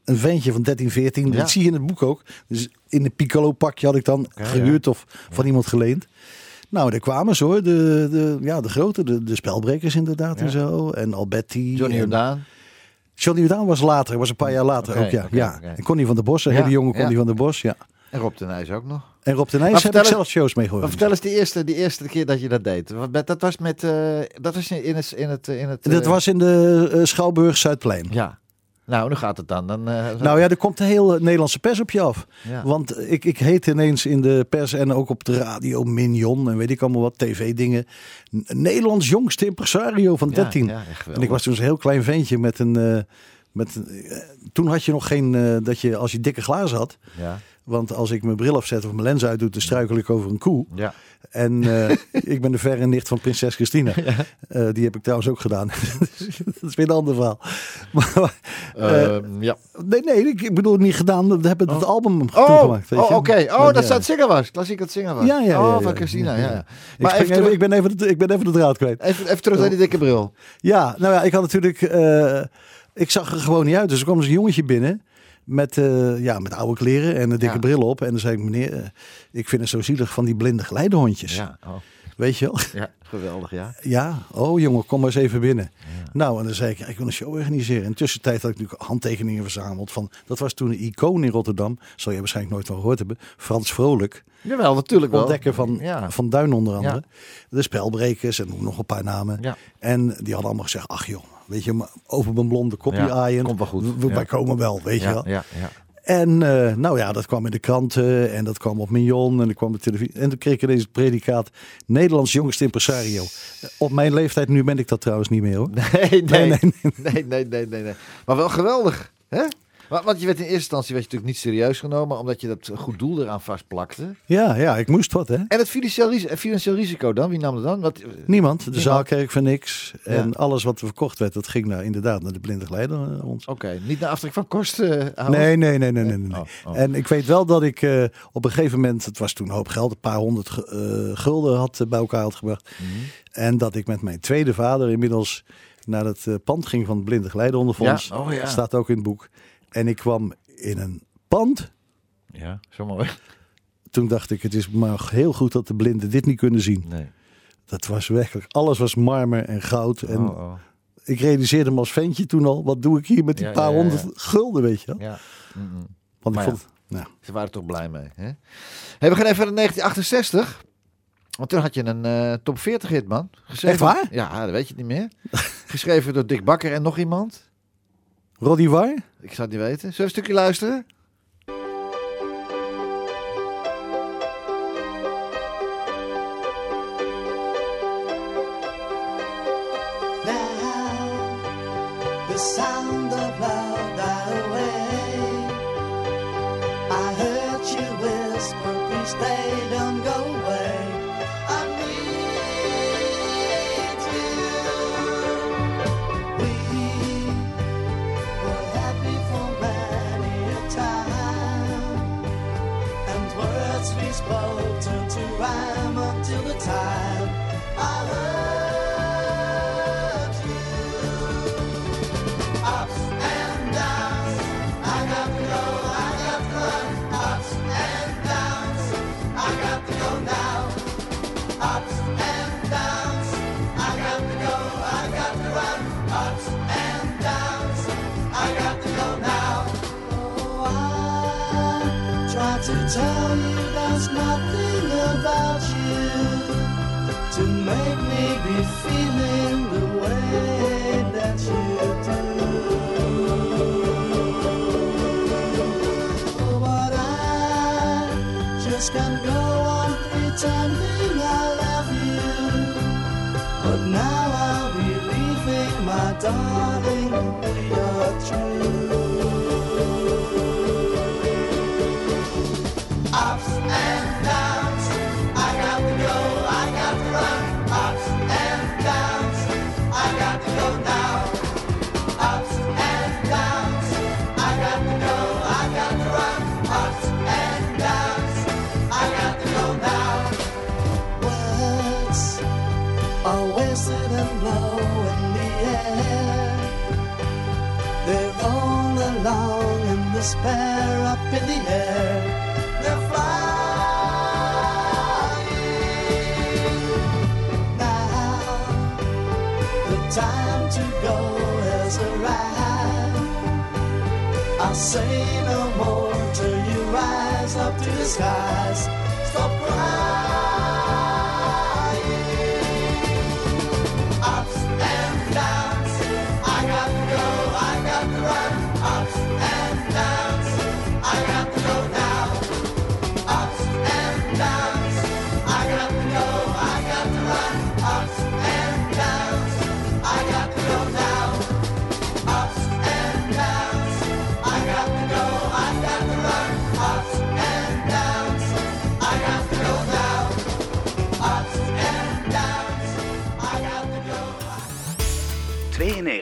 Een ventje van 13, 14. Ja. Dat zie je in het boek ook. Dus in een piccolo pakje had ik dan gehuurd of van iemand geleend. Nou, daar kwamen ze hoor. De, de, ja, de grote, de, de spelbrekers inderdaad Ja. en zo. En Alberti. Johnny Jordaan. Johnny Jordaan was later, was een paar jaar later ook, ja. ja. En Connie van der Bos, een hele jonge. Connie van der Bos, ja. En Rob de Nijs ook nog. En Rob de Nijs heb ik zelf shows mee gehoord. vertel eens die eerste, die eerste keer dat je dat deed. Dat was met, eh, dat was in het, in het, in het. Dat eh, was in de eh, Schouwburg Zuidplein. Ja. Nou, hoe gaat het dan? dan eh, Nou ja, er komt de hele Nederlandse pers op je af. Ja. Want ik, ik heet ineens in de pers en ook op de radio Mignon en weet ik allemaal wat, tv-dingen. Nederlands jongste impresario van Ja, 13. ja, echt geweldig. en ik was toen een heel klein ventje met een... eh, met, een- eh, toen had je nog geen, eh, dat je als je dikke glazen had. Ja. Want als ik mijn bril afzet of mijn lens uitdoe, dan struikel ik over een koe. Ja. En eh, ik ben de verre nicht van prinses Christina. Eh, die heb ik trouwens ook gedaan. dat is weer een ander verhaal. Maar, eh, Ehm, ja. nee, nee, ik bedoel niet gedaan. We hebben het album Oh, toegemaakt. weet oh oké. Oh, dat het zingen was. Klassiek het zingen was. Ja, ja, ja, Oh, van. Christina, ja. Ik, Maar even, ik, ben even de, ik ben even de draad kwijt. even, even terug naar die dikke bril. Ja, nou ja, ik had natuurlijk... ik zag er gewoon niet uit. Dus er kwam dus een jongetje binnen... Met, eh, ja, met oude kleren en een dikke Ja. bril op. En dan zei ik, meneer, eh, ik vind het zo zielig van die blinde geleidehondjes. Ja, oh, Weet je wel? ja, geweldig, ja. Ja, oh jongen, kom maar eens even binnen. Nou, en dan zei ik, ja, ik wil een show organiseren. In de tussentijd had ik natuurlijk handtekeningen verzameld. Van, dat was toen een icoon in Rotterdam. Zal je waarschijnlijk nooit van gehoord hebben. Frans Vrolijk. Jawel, natuurlijk wel. Ontdekker van, Ja. van Duin onder andere. De Spelbrekers en nog een paar namen. En die hadden allemaal gezegd, ach joh, weet je, over mijn blonde kopje Ja, aaien. komt wel goed. We-. Wij komen wel, weet je wel. ja, ja. En eh, nou ja, dat kwam in de kranten en dat kwam op Mignon en dat kwam op televisie. En toen kreeg ik ineens het predicaat Nederlands jongste impresario. Op mijn leeftijd, nu ben ik dat trouwens niet meer hoor. Nee, nee, Nee, nee, nee, nee, nee, nee, nee, nee. Maar wel geweldig, hè? Want want je werd in eerste instantie werd je natuurlijk niet serieus genomen, omdat je dat goed doel eraan vastplakte. Ja, ja, ik moest wat hè. En het financieel, ris- eh, financieel risico dan, wie nam het dan? Wat, Niemand. De zaal kreeg voor niks. En Ja. alles wat er verkocht werd, dat ging naar, inderdaad naar de blinde geleider. eh, ons. Oké, niet naar aftrek van kosten. eh, houden? Nee, nee, nee, nee, nee. nee. Oh, oh. En ik weet wel dat ik eh, op een gegeven moment, het was toen een hoop geld, een paar honderd eh, gulden had eh, bij elkaar had gebracht. Mhm. En dat ik met mijn tweede vader inmiddels naar het eh, pand ging van het Blinde Geleideronderfonds. Ja, oh ja. Staat ook in het boek. En ik kwam in een pand Ja, zo mooi. Toen dacht ik, het is maar heel goed dat de blinden dit niet kunnen zien. Nee. Dat was werkelijk, alles was marmer en goud. En Oh, oh. ik realiseerde me als ventje toen al, wat doe ik hier met die Ja, paar ja, ja, honderd gulden, weet je wel? Ja. Mm-mm. Want Maar ik ja. vond, nou, Ze waren toch blij mee. Hè? Hey, we gaan even naar 1968. Want toen had je een eh, top 40 hit, man. Geschreven, Echt waar? Ja, dat weet je niet meer. Geschreven door Dick Bakker en nog iemand. Roddy War? Ik zou het niet weten. Zullen we een stukje luisteren? Tell you there's nothing about you to make me be feeling the way that you do. Oh, but I just can't go on pretending I love you. But now I'll be leaving, my darling, despair up in the air. They're flying now. The time to go has arrived. I'll say no more till you rise up to the skies.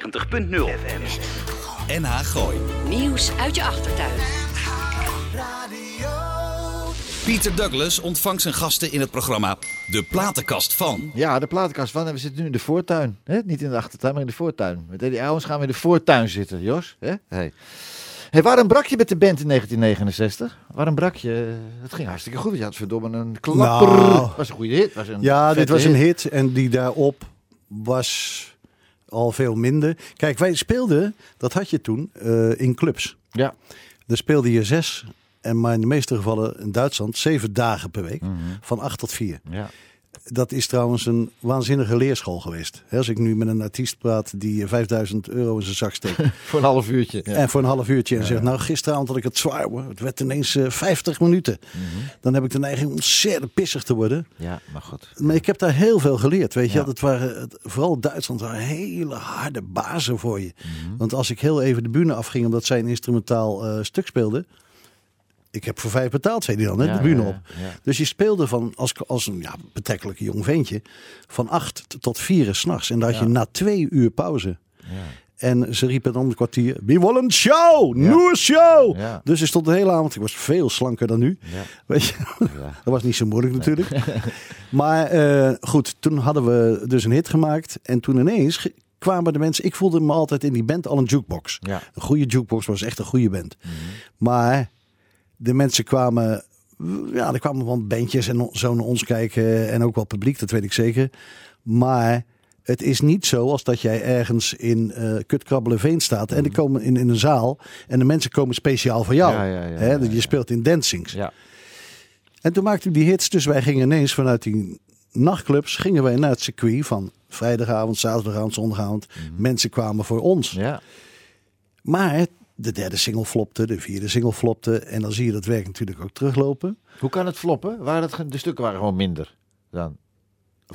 92.0 FM. NH Gooi. Nieuws uit je achtertuin. Pieter Douglas ontvangt zijn gasten in het programma De Platenkast van. Ja, de platenkast van. En we zitten nu in de voortuin. Hè? Niet in de achtertuin, maar in de voortuin. Met Eddie Owens gaan we in de voortuin zitten, Jos. Hè? Hey. Hey, waarom brak je met de band in 1969? Waarom brak je? Het ging hartstikke goed. Je had verdomme een klapper. Nou. was een goede hit. Was een Ja, dit was een hit en die daarop was al veel minder. Kijk, wij speelden, dat had je toen, eh, in clubs. Ja. Daar speelde je zes en maar in de meeste gevallen in Duitsland zeven dagen per week. Mhm. Van acht tot vier. Ja. Dat is trouwens een waanzinnige leerschool geweest. Als ik nu met een artiest praat die eh, 5000 euro in zijn zak steekt. Voor een half uurtje. Ja. En voor een half uurtje. En zegt, nou gisteravond had ik het zwaar hoor. Het werd ineens eh, 50 minuten. Dan heb ik de neiging ontzettend pissig te worden. ja, maar goed. Maar ik heb daar heel veel geleerd. Weet je, dat waren, het- vooral Duitsland waren hele harde bazen voor je. Want als ik heel even de bühne afging omdat zij een instrumentaal eh, stuk speelde. Ik heb voor vijf betaald, zei hij dan, hè, Ja, de bühne op. ja. Dus je speelde van, als, als een ja, betrekkelijk jong ventje van acht tot vier s'nachts. En dan had je na twee uur pauze. Ja. En ze riepen dan om het kwartier, we willen een show, nieuwe show. Dus ik stond de hele avond, ik was veel slanker dan nu. Weet je, dat was niet zo moeilijk natuurlijk. maar eh, goed, toen hadden we dus een hit gemaakt. En toen ineens kwamen de mensen... Ik voelde me altijd in die band al een jukebox. Ja. Een goede jukebox was echt een goede band. Mhm. Maar De mensen kwamen, ja, er kwamen wel bandjes en zo naar ons kijken en ook wel publiek, dat weet ik zeker. Maar het is niet zo als dat jij ergens in eh Kutkrabbelenveen staat en die komen in, in een zaal en de mensen komen speciaal voor jou. Ja, ja, ja, Hè, ja, je speelt in dancings. Ja. En toen maakten we die hits, dus wij gingen ineens vanuit die nachtclubs, gingen wij naar het circuit van vrijdagavond, zaterdagavond, zondagavond. Mensen kwamen voor ons. Mhm. Ja. Maar de derde single flopte, de vierde single flopte. En dan zie je dat werk natuurlijk ook teruglopen. Hoe kan het floppen? Waren het, de stukken waren gewoon minder dan?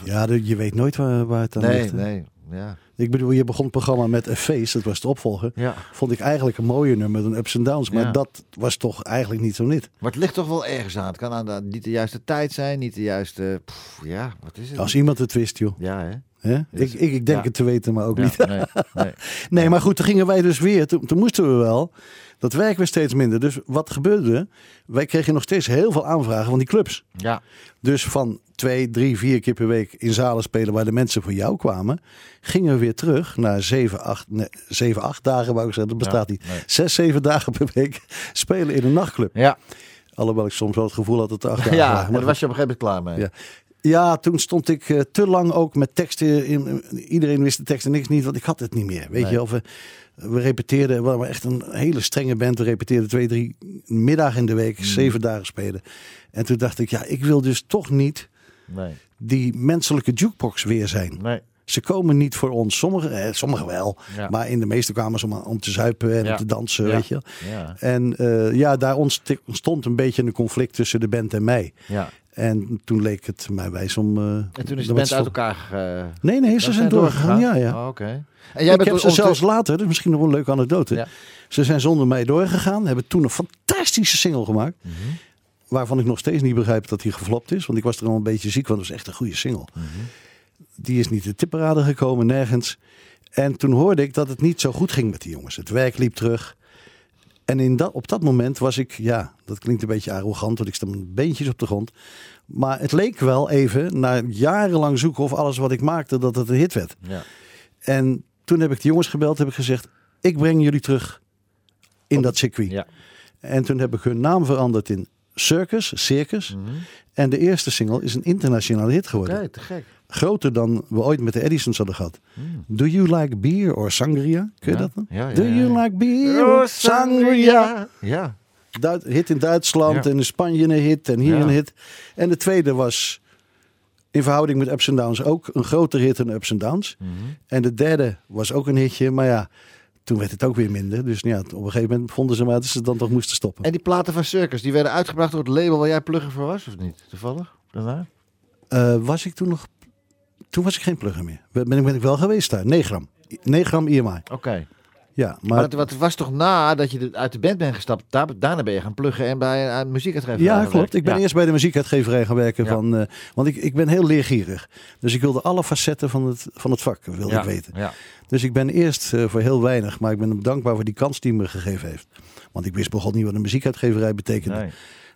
Ja, de- je weet nooit waar, waar het aan Nee, ligt. hè. nee. Ja. Ik bedoel, je begon het programma met A Face, dat was de opvolger. ja. Vond ik eigenlijk een mooie nummer dan Ups and Downs. Maar Ja. dat was toch eigenlijk niet zo niet. Maar het ligt toch wel ergens aan. Het kan aan de, niet de juiste tijd zijn, niet de juiste... pff, ja, wat is het? Als iemand het wist, joh. Ja, hè? Hè? Dus- ik, ik, ik denk ja. het te weten, maar ook Ja, niet. nee, nee. Nee, maar goed, toen gingen wij dus weer. Toen, toen moesten we wel. Dat werk weer steeds minder. Dus wat gebeurde? er? Wij kregen nog steeds heel veel aanvragen van die clubs. Ja, Dus van twee, drie, vier keer per week in zalen spelen waar de mensen voor jou kwamen, gingen we weer terug naar zeven, acht, nee, zeven, acht dagen, wou ik zeggen, dat bestaat Ja, niet. nee. Zes, zeven dagen per week spelen in een nachtclub. ja. Alhoewel ik soms wel het gevoel had dat het acht dagen ja Maar daar was je op een gegeven moment klaar mee. Ja. Ja, toen stond ik eh, te lang ook met teksten. In, iedereen wist de teksten niks niet, want ik had het niet meer. Weet Nee. je, of we, we repeteerden, we waren echt een hele strenge band. We repeteerden twee, drie middagen in de week, Mm. zeven dagen spelen. En toen dacht ik, ja, ik wil dus toch niet Nee, die menselijke jukebox weer zijn. nee. Ze komen niet voor ons, sommigen eh, sommige wel. Ja. Maar in de meeste kwamen ze om, om te zuipen en Ja. om te dansen, Ja. weet je. Ja, En eh, ja, daar ontst- ontstond een beetje een conflict tussen de band en mij. En toen leek het mij wijs om... eh, En toen is de band uit elkaar gegaan. Nee, nee, ze zijn doorgegaan. Ja, ja. Oh, Oké. En Jij bent heb ze zelfs later, dat is misschien nog een leuke anekdote. Ze zijn zonder mij doorgegaan. Hebben toen een fantastische single gemaakt. Mhm. Waarvan ik nog steeds niet begrijp dat die geflopt is. Want ik was er al een beetje ziek, want het was echt een goede single. Mhm. Die is niet de tipparade gekomen, nergens. En toen hoorde ik dat het niet zo goed ging met die jongens. Het werk liep terug. En in dat, op dat moment was ik, ja, dat klinkt een beetje arrogant, want ik sta met beentjes op de grond. Maar het leek wel even, na jarenlang zoeken of alles wat ik maakte, dat het een hit werd. Ja. En toen heb ik de jongens gebeld, heb ik gezegd, ik breng jullie terug in dat circuit. Ja. En toen heb ik hun naam veranderd in Circus, Circus. Mhm. En de eerste single is een internationale hit geworden. Oké, te gek. Groter dan we ooit met de Edisons hadden gehad. Mm. Do you like beer or sangria? Kun je Ja. dat dan? Ja, ja, Do you like beer or sangria? Ja. Duit- hit in Duitsland en in Spanje een hit en hier een hit. En de tweede was in verhouding met Ups Downs ook een groter hit dan Ups and Downs. Mhm. En de derde was ook een hitje, maar ja, toen werd het ook weer minder. Dus ja, op een gegeven moment vonden ze maar dat ze dan toch moesten stoppen. En die platen van Circus, die werden uitgebracht door het label waar jij plugger voor was, of niet? Toevallig? Daarna? Eh, was ik toen nog... Toen was ik geen plugger meer. Ben ik, ben ik wel geweest daar. 9 gram. 9 gram IMI. Oké. Ja, Maar, maar... het, wat- het was toch na dat je uit de band bent gestapt, daar, daarna ben je gaan pluggen en bij een muziekuitgever Ja, klopt. Ik ben Ja. eerst bij de muziekuitgeverij gaan werken. Ja. Van, eh, want ik, ik ben heel leergierig. Dus ik wilde alle facetten van het, van het vak wilde ja. ik weten. Ja. Dus ik ben eerst eh, voor heel weinig, maar ik ben hem dankbaar voor die kans die hij me gegeven heeft. Want ik wist begon niet wat een muziekuitgeverij betekende. Nee.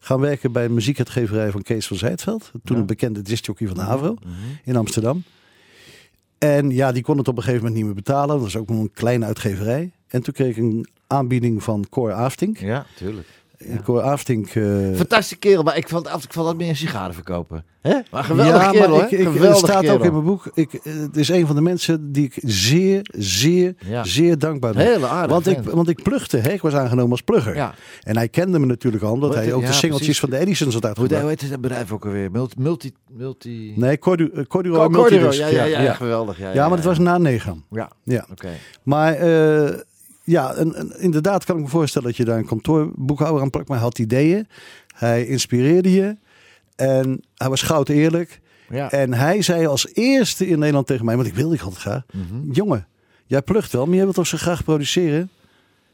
Gaan werken bij een muziekuitgeverij van Kees van Zijtveld. Toen Ja. een bekende discjockey van de Havro Mhm. in Amsterdam. En ja, die kon het op een gegeven moment niet meer betalen. Dat was ook nog een kleine uitgeverij. En toen kreeg ik een aanbieding van Cor Aftink. Ja, tuurlijk. En Cor Aftink... eh, Fantastische kerel, maar ik vond, af- ik vond dat meer een sigaren verkopen. Hè? Maar geweldig ja, kerel, maar ik, ik, geweldig het staat kerel. ook in mijn boek. Ik, eh, het is een van de mensen die ik zeer, zeer, Ja. zeer dankbaar ben. Hele aardig Want ik, want ik hè? ik was aangenomen als plugger. Ja. En hij kende me natuurlijk al, omdat hij ook het? de singeltjes precies. van de Edisons had uitgebracht. hoe heet dat bedrijf ook alweer? Multi... multi, multi... Nee, Cordu, uh, Corduroy ja, ja, ja, geweldig. Ja, Ja, maar het was na Negram. Ja, Ja. oké. Maar eh, ja, en, en inderdaad kan ik me voorstellen dat je daar een kantoorboekhouder aan plakt. Maar hij had ideeën. Hij inspireerde je. En hij was goud eerlijk. Ja. En hij zei als eerste in Nederland tegen mij, want ik wilde ik altijd graag. Mhm. Jongen, jij plucht wel, maar jij wilt toch zo graag produceren?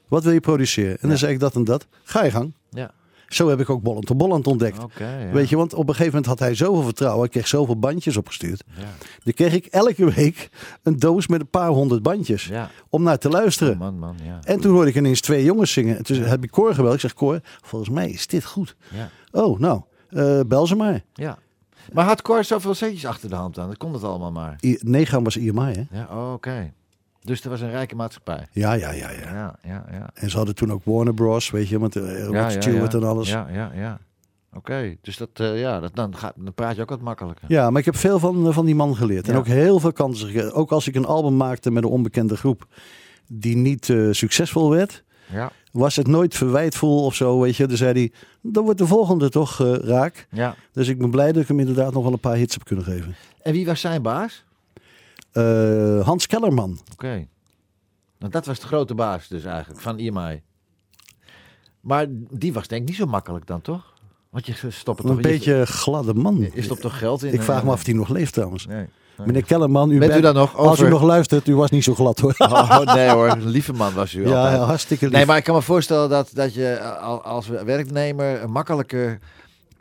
Wat wil je produceren? En dan zei ik dat en dat. Ga je gang. Zo heb ik ook Bolland to Bolland ontdekt. Ja. Weet je, want op een gegeven moment had hij zoveel vertrouwen. Ik kreeg zoveel bandjes opgestuurd. Ja. Dan kreeg ik elke week een doos met een paar honderd bandjes. Ja. Om naar te luisteren. Oh, man, man, ja. En toen hoorde ik ineens twee jongens zingen. En toen heb ik Cor gebeld. Ik zeg, Cor, volgens mij is dit goed. Ja. Oh, nou, eh, bel ze maar. ja. Maar had Cor zoveel centjes achter de hand aan? Dat kon het allemaal maar. I- Negaan was IMI, hè? Ja, oh, oké. Dus er was een rijke maatschappij. Ja, ja, ja, ja. Ja, ja, ja. En ze hadden toen ook Warner Bros, weet je, met uh, Rod ja, ja, Stewart ja. en alles. Ja. Ja, ja, ja. Oké, dus dat, eh, ja, dat, dan, gaat, dan praat je ook wat makkelijker. maar ik heb veel van, eh, van die man geleerd. En Ja. ook heel veel kansen gekregen. Ook als ik een album maakte met een onbekende groep die niet eh, succesvol werd, Ja, was het nooit verwijtvol of zo, weet je. Dan zei hij, dan wordt de volgende toch eh, raak. ja. Dus ik ben blij dat ik hem inderdaad nog wel een paar hits heb kunnen geven. En wie was zijn baas? Eh, Hans Kellerman. Oké. Nou, dat was de grote baas dus eigenlijk, van IMI. Maar die was denk ik niet zo makkelijk dan, toch? Want je stopt toch... Een beetje gladde man. Je, je stopt toch geld in? Ik vraag eh, me af of hij nog leeft trouwens. Nee. nee. Meneer Kellerman, u Bent u daar nog als u nog luistert, u was niet zo glad hoor. Oh, nee hoor, een lieve man was u ja, altijd. ja, hartstikke lief. Nee, maar ik kan me voorstellen dat, dat je al- als werknemer makkelijker...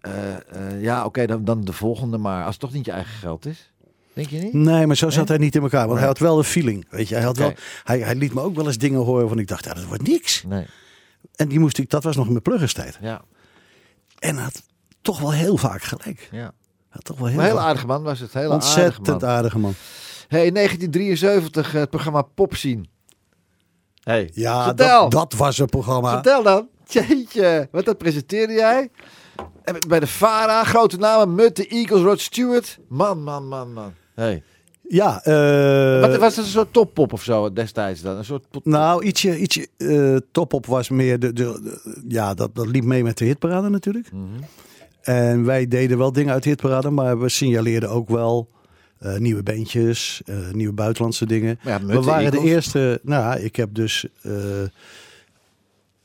eh, ja, oké, dan, dan de volgende maar. Als het toch niet je eigen geld is. Denk je niet? Nee, maar zo zat Nee? hij niet in elkaar. Want Nee. hij had wel de feeling. Weet je, hij, had wel, hij, hij liet me ook wel eens dingen horen van ik dacht, ja, dat wordt niks. Nee, En die moest ik, dat was nog in mijn pluggerstijd. ja, En hij had toch wel heel vaak gelijk. ja. Had toch wel heel Maar heel aardige man was het. Heel aardige Ontzettend man. aardige man. Hey, in 1973 het programma Pop zien. Hey, Ja, dat, dat was een programma. Vertel dan. Jeetje, wat dat presenteerde jij? Bij de Vara, grote namen, Mutt, de Eagles, Rod Stewart. Man, man, man, man. Hey. Ja, eh, Wat was het een soort toppop of zo destijds dan? Een soort pop- nou, ietsje, ietsje eh, top op was meer de, de, de- ja, dat, dat liep mee met de hitparade natuurlijk. Mhm. En wij deden wel dingen uit de hitparade, maar we signaleerden ook wel eh, nieuwe bandjes, eh, nieuwe buitenlandse dingen. Maar ja, we waren de eerste, nou ja, ik heb dus, eh,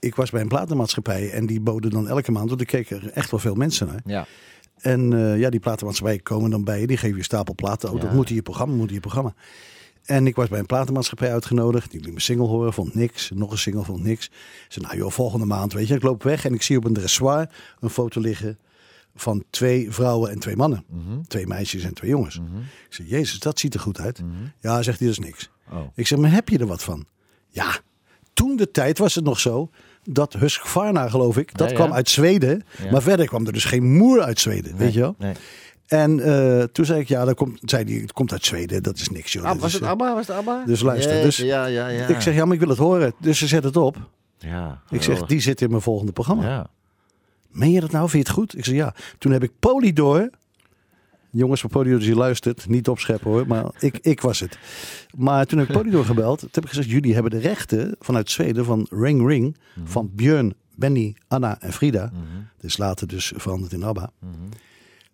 ik was bij een platenmaatschappij en die boden dan elke maand, want ik keek er echt wel veel mensen naar. Ja. En eh, ja, die platenmaatschappij komen dan bij je. Die geven je stapel platen. Oh, Ja. dat moet in je programma, moet in je programma. En ik was bij een platenmaatschappij uitgenodigd. Die liet mijn single horen, vond niks. Nog een single, vond niks. Ik zei, nou joh, volgende maand, weet je. Ik loop weg en ik zie op een dressoir een foto liggen van twee vrouwen en twee mannen. Mhm. Twee meisjes en twee jongens. Mhm. Ik zeg, jezus, dat ziet er goed uit. Mhm. Ja, zegt hij, dat is niks. Oh. Ik zeg, maar heb je er wat van? Ja, toen de tijd was het nog zo dat Husqvarna, geloof ik, dat Ja, ja. kwam uit Zweden. Ja. Maar verder kwam er dus geen moer uit Zweden, Nee, weet je wel? Nee. En eh, toen zei ik, ja, dat komt, zei die, het komt uit Zweden, dat is niks, joh. Ah, was is, het eh, ABBA? Was het ABBA? Dus luister, Jeetje, dus- ja, ja, ja. Ik zeg, ja, maar ik wil het horen. Dus ze zet het op. ja, Ik zeg, die zit in mijn volgende programma. Ja. Meen je dat nou? Vind je het goed? Ik zeg, ja. Toen heb ik Polydor. Jongens van als je luistert, niet opscheppen hoor, maar ik, ik was het. Maar toen heb ik Polydor gebeld. Toen heb ik gezegd, jullie hebben de rechten vanuit Zweden van Ring Ring. Van Björn, Benny, Anna en Frida. Mhm. Dus later dus veranderd in ABBA. Mhm.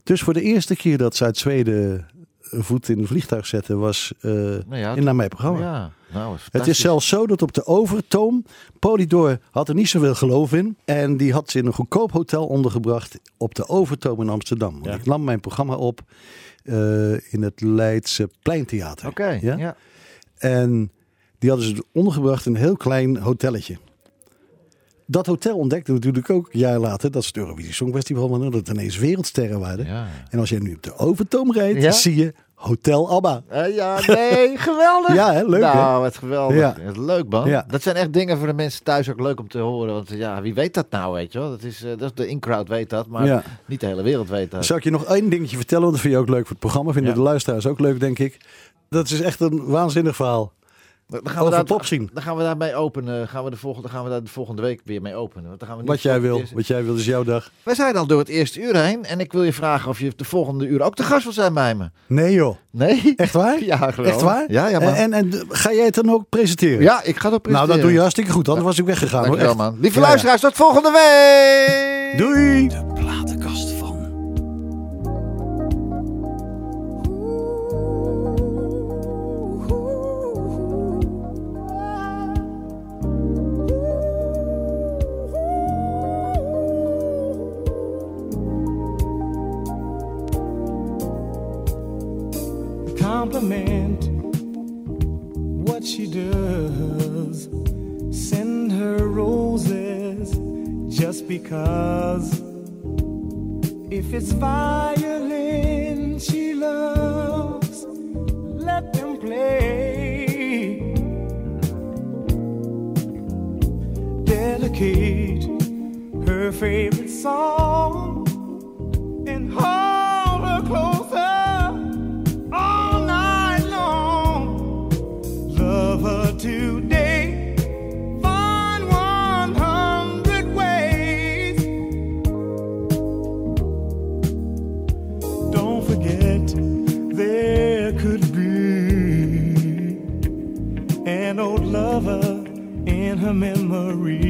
Dus voor de eerste keer dat ze uit Zweden een voet in een vliegtuig zetten, was eh, Nou ja, in naar mijn programma. Ja, nou, Het is zelfs zo dat op de overtoom, Polydor had er niet zoveel geloof in. En die had ze in een goedkoop hotel ondergebracht op de overtoom in Amsterdam. Ja. Ik nam mijn programma op eh, in het Leidse Pleintheater. Oké, Ja? ja. En die hadden ze ondergebracht in een heel klein hotelletje. Dat hotel ontdekte natuurlijk ook een jaar later, dat is het Eurovisie Songfestival, dat het ineens wereldsterren waren. Ja. En als jij nu op de overtoom rijdt, zie je Hotel ABBA. Eh, ja, nee, geweldig. Ja, hè? leuk hè? nou, wat geweldig. Ja. Het is leuk, man. Ja. Dat zijn echt dingen voor de mensen thuis ook leuk om te horen. Want ja, wie weet dat nou, weet je wel? Dat is, eh, dat is de in-crowd weet dat, maar Ja. niet de hele wereld weet dat. Zal ik je nog één dingetje vertellen? Want dat vind je ook leuk voor het programma. Vinden de luisteraars ook leuk, denk ik. Dat is echt een waanzinnig verhaal. Dan gaan pop zien. Dan gaan we daarmee openen. Gaan we de volgende, dan gaan we daar de volgende week weer mee openen. Want dan gaan we Wat jij wil. eerst- Wat jij wil is jouw dag. Wij zijn al door het eerste uur heen. En ik wil je vragen of je de volgende uur ook te gast wil zijn bij me. Nee joh. Nee? Echt waar? Ja, geweldig. Echt waar? Ja, ja, man. En, en, en ga jij het dan ook presenteren? Ja, ik ga dat Nou, dat doe je hartstikke goed. Anders was ik weggegaan. hoor. Echt. man. Lieve Ja. luisteraars, tot volgende week! Doei! De platenkast compliment what she does. Send her roses just because. If it's violin she loves, let them play. Dedicate her favorite song memory.